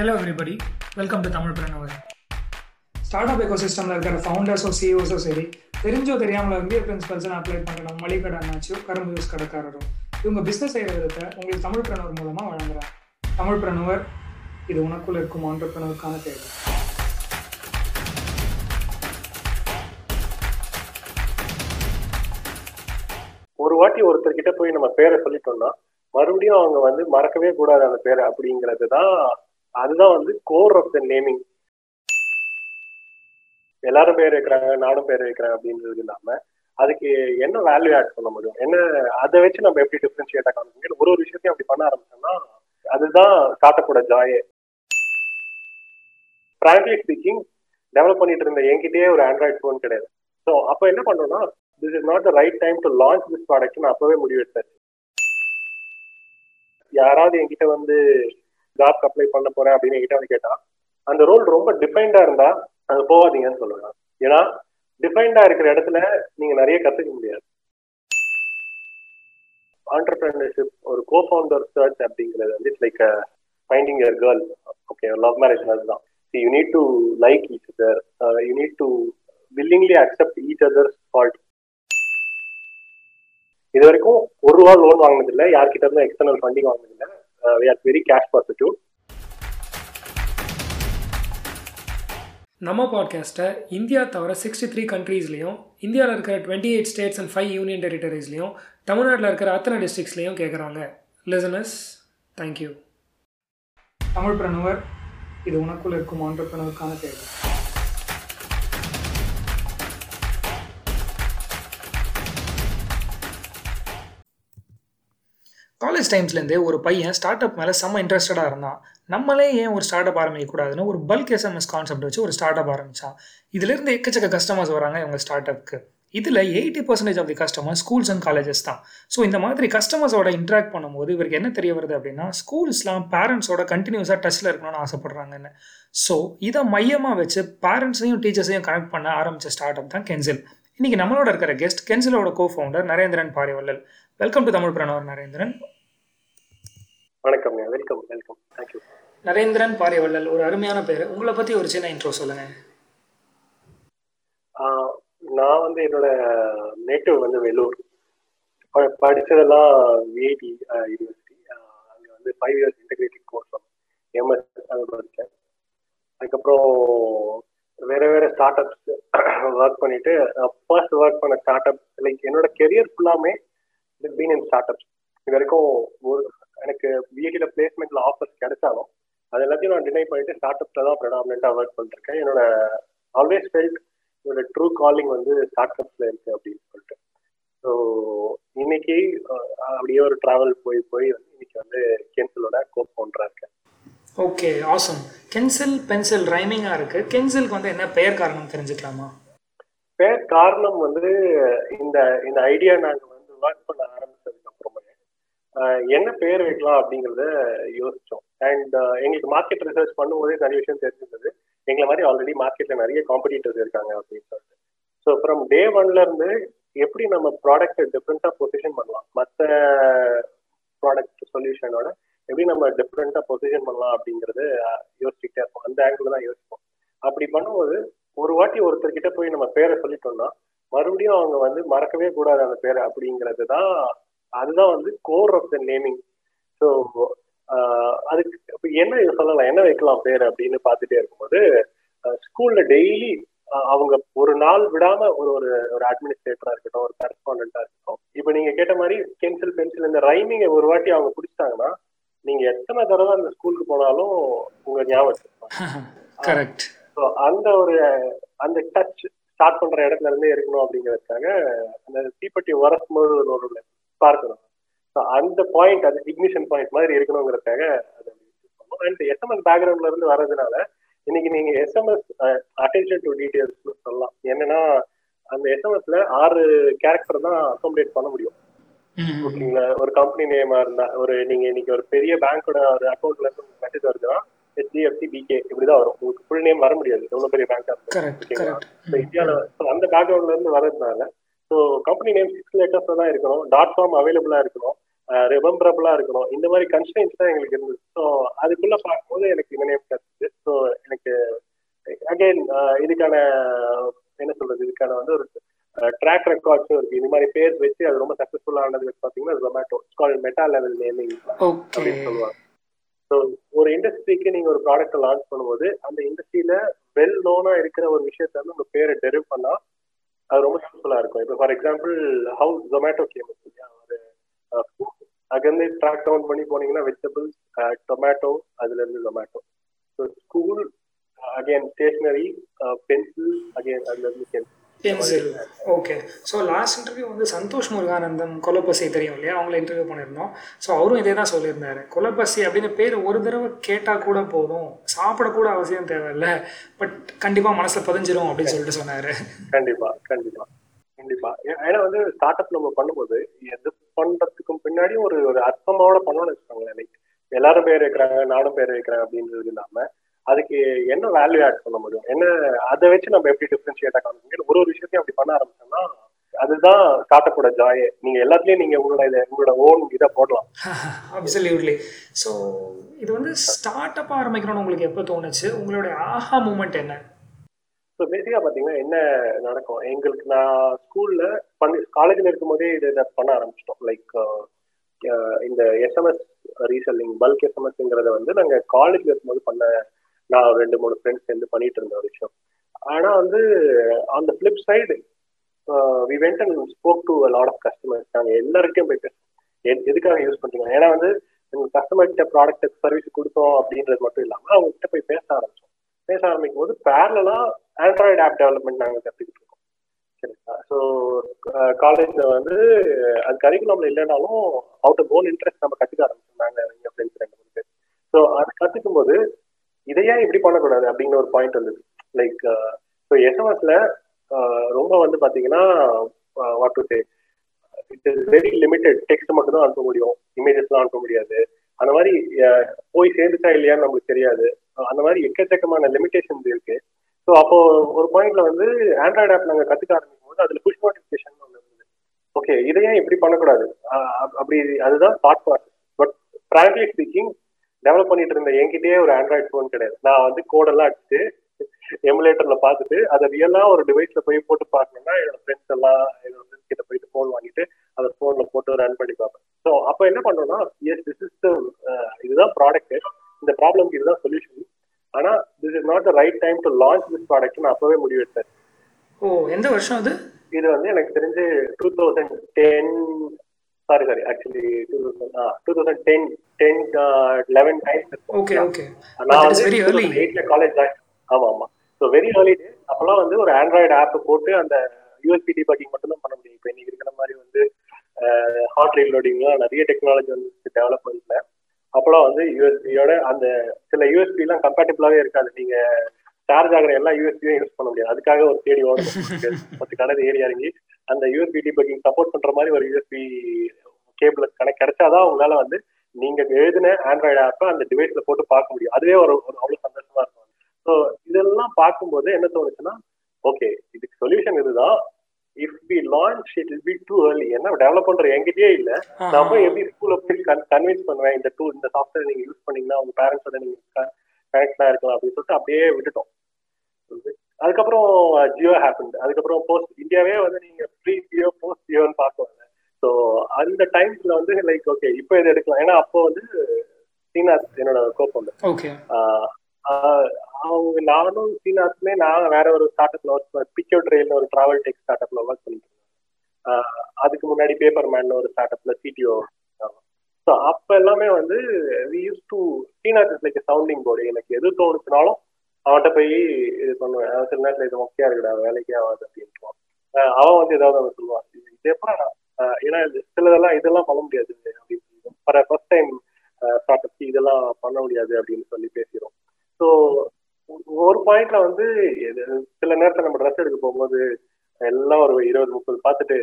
Hello everybody welcome to Tamil Pranavar startup எக்கோசிஸ்டமில் இருக்கிற ஃபவுண்டர்ஸோ சிஇஓஸோ சரி தெரிஞ்சோ தெரியாமல் எம்பிஏ பிரின்சிபல்ஸ் அப்ளை பண்ணுற மளிகை அண்ணாச்சியோ கரும்பு யூஸ் கடைக்காரரும் இவங்க பிஸ்னஸ் செய்கிற விதத்தை உங்களுக்கு தமிழ் பிரணவர் மூலமாக வழங்குறாங்க தமிழ் பிரணவர் இது உனக்குள்ள இருக்கும் ஆண்டர்பிரணவருக்கான தேவை. ஒரு வாட்டி ஒருத்தர்கிட்ட போய் நம்ம பேரை சொல்லிட்டோம்னா மறுபடியும் அவங்க வந்து மறக்கவே கூடாது அந்த பேரை அப்படிங்கிறது தான் அதுதான் வந்து கோர் ஆஃப் த நேமிங் எல்லாரும் பேர் வைக்கிறாங்க நானும் பேர் வைக்கிறேன் அப்படின்றது இல்லாம அதுக்கு என்ன வேல்யூ ஆட் பண்ண முடியும்? என்ன அதை வச்சு நம்ம எப்படி டிஃபரன்ஷியேட்டா காமிக்க ஒரு ஒரு விஷயத்தையும் அப்படி பண்ண ஆரம்பிச்சோம்னா அதுதான் காட்டக்கூட ஜாயே பிராங்க்லி ஸ்பீக்கிங் டெவலப் பண்ணிட்டு இருந்த என்கிட்டயே ஒரு ஆண்ட்ராய்ட் ஃபோன் கிடையாது. ஸோ அப்போ என்ன பண்ணோம்னா this is not the right time to launch this product நான் அப்பவே முடிவு எடுத்தேன் யாராவது என்கிட்ட வந்து ஜாப் அப்ளை பண்ண போறேன் அப்படின்னு என்கிட்ட வந்து கேட்டா அந்த ரோல் ரொம்ப டிஃபைன்டா இருந்தா அங்க போகாதீங்கன்னு சொல்லுவேன் ஏன்னா டிஃபைன்டா இருக்கிற இடத்துல நீங்க நிறைய கத்துக்க முடியாது. ஆண்டர்பிரினர்ஷிப் ஒரு கோ ஃபவுண்டர் சர்ச் அப்படிங்கிறது வந்து it's like finding your girl okay love marriage மாதிரி தான். You need to like each other you need to willingly accept each other's fault இது வரைக்கும் ஒரு ரூபா லோன் வாங்கினதில்லை. யார்கிட்ட இருந்தும் எக்ஸ்டர்னல் ஃபண்டிங் வாங்கினது இல்லை we are very cash positive நம்ம பாட்காஸ்ட்டை இந்தியா தவிர சிக்ஸ்டி த்ரீ கண்ட்ரீஸ்லையும் இந்தியாவில் இருக்கிற twenty eight states and five union டெரிட்டரிஸ்லையும் தமிழ்நாட்டில் இருக்கிற அத்தனை டிஸ்ட்ரிக்ஸ்லையும் கேட்குறாங்க லிசனஸ் தேங்க்யூ தமிழ் பிரணவர் இது உனக்குள்ள இருக்கும் ஆண்டர்பிரணவருக்கான தேவை. காலேஜ் டைம்ஸ்லேருந்தே ஒரு பையன் ஸ்டார்ட் அப் மேலே செம்ம இன்ட்ரெஸ்டடாக இருந்தான். நம்மளே ஏன் ஒரு ஸ்டார்ட் அப் ஆரம்பிக்கக்கூடாதுன்னு ஒரு பல்க் எஸ்எம்எஸ் கான்செப்ட் வச்சு ஒரு ஸ்டார்ட் அப் ஆரம்பித்தான் இதுலேருந்து எக்கச்சக்க கஸ்டமர்ஸ் வராங்க இவங்க ஸ்டார்ட் அப்க்கு இதில் eighty percentage of the customer schools and colleges தான். ஸோ இந்த மாதிரி கஸ்டமர்ஸோட இன்ட்ராக்ட் பண்ணும்போது இவருக்கு என்ன தெரிய வருது அப்படின்னா ஸ்கூல்ஸ்லாம் பேரண்ட்ஸோட கண்டினியூஸாக டச்சில் இருக்கணும்னு ஆசைப்பட்றாங்கன்னு. ஸோ இதை மையமாக வச்சு பேரண்ட்ஸையும் டீச்சர்ஸையும் கனெக்ட் பண்ண ஆரம்பித்த ஸ்டார்ட் அப் தான் கென்சில் இன்னைக்கு நம்மளோட இருக்கிற guest கென்சிலோட co founder Narendran Parivallal. Welcome to Tamil Pranavar Narendran. வணக்கம் welcome welcome thank you Narendran Pariyavallal ஒரு அருமையான பேர். உங்களை பற்றி ஒரு சின்ன இன்ட்ரோ சொல்லுங்கள் நான் வந்து என்னோட நேட்டிவ் வந்து வெள்ளூர் ப- படிச்சதெல்லாம் விஐடி யூனிவர்சிட்டி அங்கே வந்து five years integrated course MS படித்தேன் அதுக்கப்புறம் வேற வேற ஸ்டார்ட் அப்ஸ் ஒர்க் பண்ணிட்டு ஃபர்ஸ்ட் ஒர்க் பண்ண ஸ்டார்ட் அப் லைக் என்னோட கெரியர் ஃபுல்லாமே பீன் இன் ஸ்டார்ட் அப்ஸ் இது வரைக்கும் ஒரு எனக்கு விஐடியில பிளேஸ்மெண்ட்ல ஆஃபர்ஸ் கிடைச்சாலும் அது எல்லாத்தையும் நான் டினை பண்ணிட்டு ஸ்டார்ட் அப்ல தான் ப்ரெடாமினா ஒர்க் பண்ணிருக்கேன் என்னோட ஆல்வேஸ் ஃபெல்ட் என்னோட ட்ரூ காலிங் வந்து ஸ்டார்ட் அப்ஸ்ல இருக்கு அப்படின்னு சொல்லிட்டு. ஸோ இன்னைக்கு அப்படியே ஒரு டிராவல் போய் போய் வந்து இன்னைக்கு வந்து கேன்சலோட கோப் பவுண்டரா இருக்கேன். ஓகே ஆசம் கென்சில் பென்சில் ரைமிங்காக இருக்குது கென்சிலுக்கு வந்து என்ன பெயர் காரணம் தெரிஞ்சுக்கலாமா? பேர் காரணம் வந்து இந்த இந்த ஐடியா நாங்க வந்து ஒர்க் பண்ண ஆரம்பிச்சதுக்கு அப்புறமே என்ன பேர் வைக்கலாம் அப்படிங்கறத யோசிச்சோம். அண்ட் எங்களுக்கு மார்க்கெட் ரிசர்ச் பண்ணும்போதே நிறைய விஷயம் தெரிஞ்சிருந்தது. எங்களை மாதிரி ஆல்ரெடி மார்க்கெட்ல நிறைய காம்படிட்டர்ஸ் இருக்காங்க அப்படின்னு சொல்லிட்டு. ஸோ ஃப்ரம் டே ஒன்ல இருந்து எப்படி நம்ம ப்ராடக்ட் டிஃப்ரெண்டா பொசிஷன் பண்ணலாம்? மற்ற ப்ராடக்ட் சொல்யூஷனோட எப்படி நம்ம டிஃப்ரெண்டா பொசிஷன் பண்ணலாம் அப்படிங்கறது யோசிச்சுக்கிட்டே இருப்போம். அந்த ஆங்கிள் தான் யோசிப்போம். அப்படி பண்ணும்போது ஒரு வாட்டி ஒருத்தர்கிட்ட போய் நம்ம பேரை சொல்லிட்டோம்னா மறுபடியும் அவங்க வந்து மறக்கவே கூடாது அந்த பேரை அப்படிங்கிறது தான் அதுதான் வந்து core of the naming so அதுக்கு இப்போ என்ன இது சொல்லலாம்? என்ன வைக்கலாம் பேர் அப்படின்னு பார்த்துட்டே இருக்கும்போது ஸ்கூல்ல டெய்லி அவங்க ஒரு நாள் விடாம ஒரு ஒரு ஒரு அட்மினிஸ்ட்ரேட்டரா இருக்கட்டும் ஒரு கரஸ்பாண்டா இருக்கட்டும் இப்போ நீங்க கேட்ட மாதிரி பென்சில் பென்சில் இந்த ரைமிங்கை ஒரு வாட்டி அவங்க பிடிச்சிட்டாங்கன்னா நீங்க எத்தனை தடவை அந்த ஸ்கூலுக்கு போனாலும் உங்க ஞாபகம் கரெக்ட் ஸோ அந்த ஒரு அந்த டச் ஸ்டார்ட் பண்ற இடத்துல இருந்தே இருக்கணும் அப்படிங்கிறதுக்காக அந்த தீப்பெட்டி உரசும் போது ஒரு பார்க்கணும். ஸோ அந்த பாயிண்ட் அது இக்னிஷன் பாயிண்ட் மாதிரி இருக்கணுங்கிறதுக்காக அதை அண்ட் எஸ்எம்எஸ் பேக்ரவுண்ட்ல இருந்து வர்றதுனால இன்னைக்கு நீங்க எஸ்எம்எஸ் அட்டென்ஷன் டு டீடைல்ஸ் சொல்லலாம். என்னன்னா அந்த எஸ்எம்எஸ்ல ஆறு கேரக்டர் தான் அக்காமடேட் பண்ண முடியும். ஓகேங்களா? ஒரு கம்பெனி நேமா இருந்தா ஒரு நீங்க இன்னைக்கு ஒரு பெரிய பேங்கோட ஒரு அக்கௌண்ட்ல இருந்து மெசேஜ் வருதுன்னா ஹெச்டிஎஃப்சி பிகே இப்படிதான் வரும். உங்களுக்கு ஃபுல் நேம் வர முடியாது. எவ்வளவு பெரிய பேங்கா ஓகேங்களா? so அந்த பேக்ரவுண்ட்ல இருந்து வர்றதுனால ஸோ கம்பெனி நேம் சிக்ஸ் லெட்டர்ஸ்ல தான் இருக்கணும். டாட் காம் அவைலபிளா இருக்கணும். ரிமெம்பரபிளா இருக்கணும். இந்த மாதிரி கன்ஸ்டன்ஸ் தான் எங்களுக்கு இருந்தது. ஸோ அதுக்குள்ள பார்க்கும்போது எனக்கு இந்த நேம் கிடைச்சது. ஸோ எனக்கு அகைன் இதுக்கான என்ன சொல்றது இதுக்கான வந்து ஒரு ட்ராக் ரெக்கார்ட்ஸும் இருக்கு. இந்த மாதிரி பேர் வச்சு அது ரொம்ப சக்சஸ்ஃபுல்லா ஆனது பாத்தீங்கன்னா Zomato call meta level naming அப்படின்னு சொல்லுவாங்க. ஸோ ஒரு இண்டஸ்ட்ரிக்கு நீங்க ஒரு ப்ராடக்ட் லான்ச் பண்ணும்போது அந்த இண்டஸ்ட்ரியில வெல் நோனா இருக்கிற ஒரு விஷயத்த வந்து உங்க பேரை டெரிவ் பண்ணா அது ரொம்ப யூஸ்ஃபுல்லா இருக்கும். இப்போ for example how Zomato came இல்லையா ஒரு அங்கிருந்து ட்ராக் டவுன் பண்ணி போனீங்கன்னா வெஜிடபிள்ஸ் டொமேட்டோ அதுல இருந்து Zomato so school again stationery pencil again அதுல இருந்து pencil okay so last interview வந்து சந்தோஷ் முருகானந்தம் கொலப்பசி தெரியும் இல்லையா? அவங்கள இன்டர்வியூ பண்ணியிருந்தோம். ஸோ அவரும் இதே தான் சொல்லியிருந்தாரு. கொலப்பசி அப்படின்னு பேர் ஒரு தடவை கேட்டால் கூட போதும். சாப்பிடக்கூட அவசியம் தேவையில்ல. பட் கண்டிப்பாக மனசில் பதிஞ்சிரும் அப்படின்னு சொல்லிட்டு சொன்னார். கண்டிப்பா கண்டிப்பா. கண்டிப்பா. ஏன்னா வந்து ஸ்டார்ட் அப் நம்ம பண்ணும்போது எது பண்றதுக்கும் பின்னாடி ஒரு ஒரு அர்த்தமாவோட பண்ணணும்னு வச்சுக்கோங்களேன். லைக் எல்லாரும் பேர் வைக்கிறாங்க நானும் பேர் வைக்கிறேன் அப்படின்றது இல்லாம அதுக்கு என்ன வேல்யூ ஆட் பண்ண முடியும்? என்ன அதை வச்சு நம்ம எப்படி டிஃபரன்ஷியேட் காமிக்க ஒரு ஒரு விஷயத்தையும் அப்படி பண்ண ஆரம்பிச்சோம்னா அதுதான் ஸ்டார்ட் ஜாயே நீங்க எல்லாத்துலயும் நீங்க உங்களோட இதை உங்களோட ஓன் இதை போடலாம். அப்சல்யூட்லி ஸோ இது வந்து ஸ்டார்ட் அப் ஆரம்பிக்கணும்னு உங்களுக்கு எப்போ தோணுச்சு? உங்களுடைய ஆஹா மூமெண்ட் என்ன? ஸோ பேசிக்காக பார்த்தீங்கன்னா என்ன நடக்கும்? எங்களுக்கு நான் ஸ்கூலில் பண்ணி காலேஜில் இருக்கும்போதே இதை இதை பண்ண ஆரம்பிச்சிட்டோம். லைக் இந்த எஸ்எம்எஸ் ரீசெல்லிங் பல்க் எஸ்எம்எஸ்ங்கிறத வந்து நாங்கள் காலேஜில் இருக்கும்போது பண்ண நான் ரெண்டு மூணு ஃப்ரெண்ட்ஸ் சேர்ந்து பண்ணிட்டு இருந்த ஒரு விஷயம். ஆனால் வந்து அந்த flip side we went and spoke to lot of customers நாங்கள் எல்லாருக்கும் போய் பேசுவோம் எதுக்காக யூஸ் பண்ணுறீங்க ஏன்னா வந்து எங்கள் கஸ்டமர்கிட்ட ப்ராடக்ட் சர்வீஸ் கொடுத்தோம் அப்படின்றது மட்டும் இல்லாமல் அவங்க கிட்ட போய் பேச ஆரம்பிச்சோம். பேச ஆரம்பிக்கும் போது பேரலாம் ஆண்ட்ராய்டு ஆப் டெவலப்மெண்ட் நாங்கள் கற்றுக்கிட்டு இருக்கோம். சரிங்களா? ஸோ காலேஜில் வந்து அது கரிக்குலம்ல இல்லைனாலும் அவுட் ஆஃப் ஓன் இன்ட்ரெஸ்ட் நம்ம கற்றுக்க ஆரம்பிச்சோம். நாங்கள் எங்கள் ஃப்ரெண்ட்ஸ் ரெண்டு மூணு பேர். ஸோ அது கற்றுக்கும் போது இதையே இப்படி பண்ணக்கூடாது அப்படிங்கிற ஒரு பாயிண்ட் வந்தது. லைக் ஸோ எஸ்எம்எஸ்ல ரொம்ப வந்து பார்த்தீங்கன்னா what to say it is very limited text மட்டும் தான் அனுப்ப முடியும். இமேஜஸ்லாம் அனுப்ப முடியாது. அந்த மாதிரி uh, போய் சேர்ந்துச்சா இல்லையான்னு நமக்கு தெரியாது. Uh, அந்த மாதிரி எக்கச்சக்கமான லிமிடேஷன்ஸ் இருக்கு. ஸோ அப்போ ஒரு பாயிண்ட்ல வந்து ஆண்ட்ராய்டு ஆப் நாங்கள் கத்துக்க ஆரம்பிக்கும் போது அதில் புஷ் நோட்டிபிகேஷன் ஒன்று இருந்தது. ஓகே ஏன் இப்படி பண்ணக்கூடாது? Uh, அப்படி அதுதான் thought process but frankly speaking develop பண்ணிட்டு இருந்த என்கிட்டயே ஒரு ஆண்ட்ராய்டு ஃபோன் கிடையாது. நான் வந்து கோடெல்லாம் அடிச்சுட்டு எமுலேட்டர்ல பார்த்துட்டு அதை ரியலா ஒரு டிவைஸ்ல போய் போட்டு பார்க்கணும்னா என்னோட ஃப்ரெண்ட்ஸ் எல்லாம் என்னோட ஃப்ரெண்ட்ஸ் கிட்ட போயிட்டு ஃபோன் வாங்கிட்டு அதை ஃபோன்ல போட்டு ரன் பண்ணி பார்ப்பேன். ஸோ அப்போ என்ன பண்றோம்னா எஸ் திஸ் இஸ் இதுதான் ப்ராடக்ட் இந்த ப்ராப்ளம்க்கு இதுதான் சொல்யூஷன் ஆனா this is not the right time to launch this product நான் அப்பவே முடிவெடுத்தேன் ஓ எந்த வருஷம் அது? இது வந்து எனக்கு தெரிஞ்சு two thousand ten sorry sorry actually two thousand two thousand ten ten eleven times okay okay நான் வந்து எயிட்ல காலேஜ் ஜாயின் ஆமா ஆமா. ஸோ வெரி ஏர்லி டேஸ் அப்பெல்லாம் வந்து ஒரு ஆண்ட்ராய்டு ஆப் போட்டு அந்த யூஎஸ்பி டிபக்கிங் மட்டும் தான் பண்ண முடியும். இப்போ இன்னைக்கு இருக்கிற மாதிரி வந்து ஹாட் ரீல் லோடிங்லாம் நிறைய டெக்னாலஜி வந்து டெவலப்மெண்ட்ல அப்பெல்லாம் வந்து யூஎஸ்பியோட அந்த சில யூஎஸ்பி எல்லாம் கம்பேட்டபிளாவே இருக்காது. நீங்க சார்ஜ் ஆகிற எல்லா யூஎஸ்பியும் யூஸ் பண்ண முடியாது. அதுக்காக ஒரு தேடி ஓடணும் பத்து கடை ஏறி இறங்கி அந்த யூஎஸ்பி டிபக்கிங் சப்போர்ட் பண்ற மாதிரி ஒரு யூஎஸ்பி கேபிள் கனெக்ட் கிடைச்சாதான் உங்களால வந்து நீங்க எழுதின ஆண்ட்ராய்டு ஆப்பை அந்த டிவைஸ்ல போட்டு பார்க்க முடியும். அதுவே ஒரு அவ்வளவு சந்தோஷமா இருக்கும். ஸோ இதெல்லாம் பார்க்கும்போது என்ன தோணுச்சுன்னா ஓகே இதுக்கு சொல்யூஷன் இதுதான். If we launch it will be too early ஏன்னா டெவலப் பண்ற என்கிட்டயே இல்ல. நம்ம எப்படி ஸ்கூல்ல போய் கன்வின்ஸ் பண்ணுவேன் இந்த டூ இந்த சாஃப்ட்வேர் நீங்க யூஸ் பண்ணீங்கன்னா உங்க பேரண்ட்ஸோட நீங்க கனெக்டா இருக்கலாம் அப்படின்னு சொல்லிட்டு அப்படியே விட்டுட்டோம். அதுக்கப்புறம் ஜியோ ஹேப்பன் அதுக்கப்புறம் போஸ்ட் இந்தியாவே வந்து நீங்க ப்ரீ ஜியோ போஸ்ட் ஜியோன்னு பார்க்குவாங்க ஸோ அந்த டைம்ஸ்ல வந்து லைக் ஓகே இப்போ இதை எடுக்கலாம். ஏன்னா அப்போ வந்து ஸ்ரீநாத் என்னோட கோப்பம் அவங்க நானும் சீனாத்துமே நான் வேற ஒரு ஸ்டார்ட் அப்ல ஒர்க் பிச்சோ ட்ரெயில்னு ஒரு டிராவல் டெக் ஸ்டார்ட் அப்ல ஒர்க் பண்ணிட்டு அதுக்கு முன்னாடி பேப்பர் மேன் ஒரு ஸ்டார்ட் அப்ல சிடிஓ ஸோ அப்ப எல்லாமே வந்து வி யூஸ் டு சீனாத் இஸ் லைக் சவுண்டிங் போர்டு எனக்கு எது தோணுச்சுனாலும் அவன்கிட்ட போய் இது பண்ணுவேன். சில நேரத்தில் இது மொக்கையா இருக்குடா வேலைக்கே ஆகாது அப்படின்ட்டுவான். அவன் வந்து ஏதாவது அவன் சொல்லுவான். இது எப்படா ஏன்னா சிலதெல்லாம் இதெல்லாம் பண்ண முடியாது அப்படின்னு. For first time startup இதெல்லாம் பண்ண முடியாது அப்படின்னு சொல்லி பேசிடும் ஸோ ஒரு பாயிண்ட்ல வந்து சில நேரத்தில் நம்ம ட்ரெஸ் எடுக்க போகும்போது எல்லாம் ஒரு இருபது முப்பது பார்த்துட்டு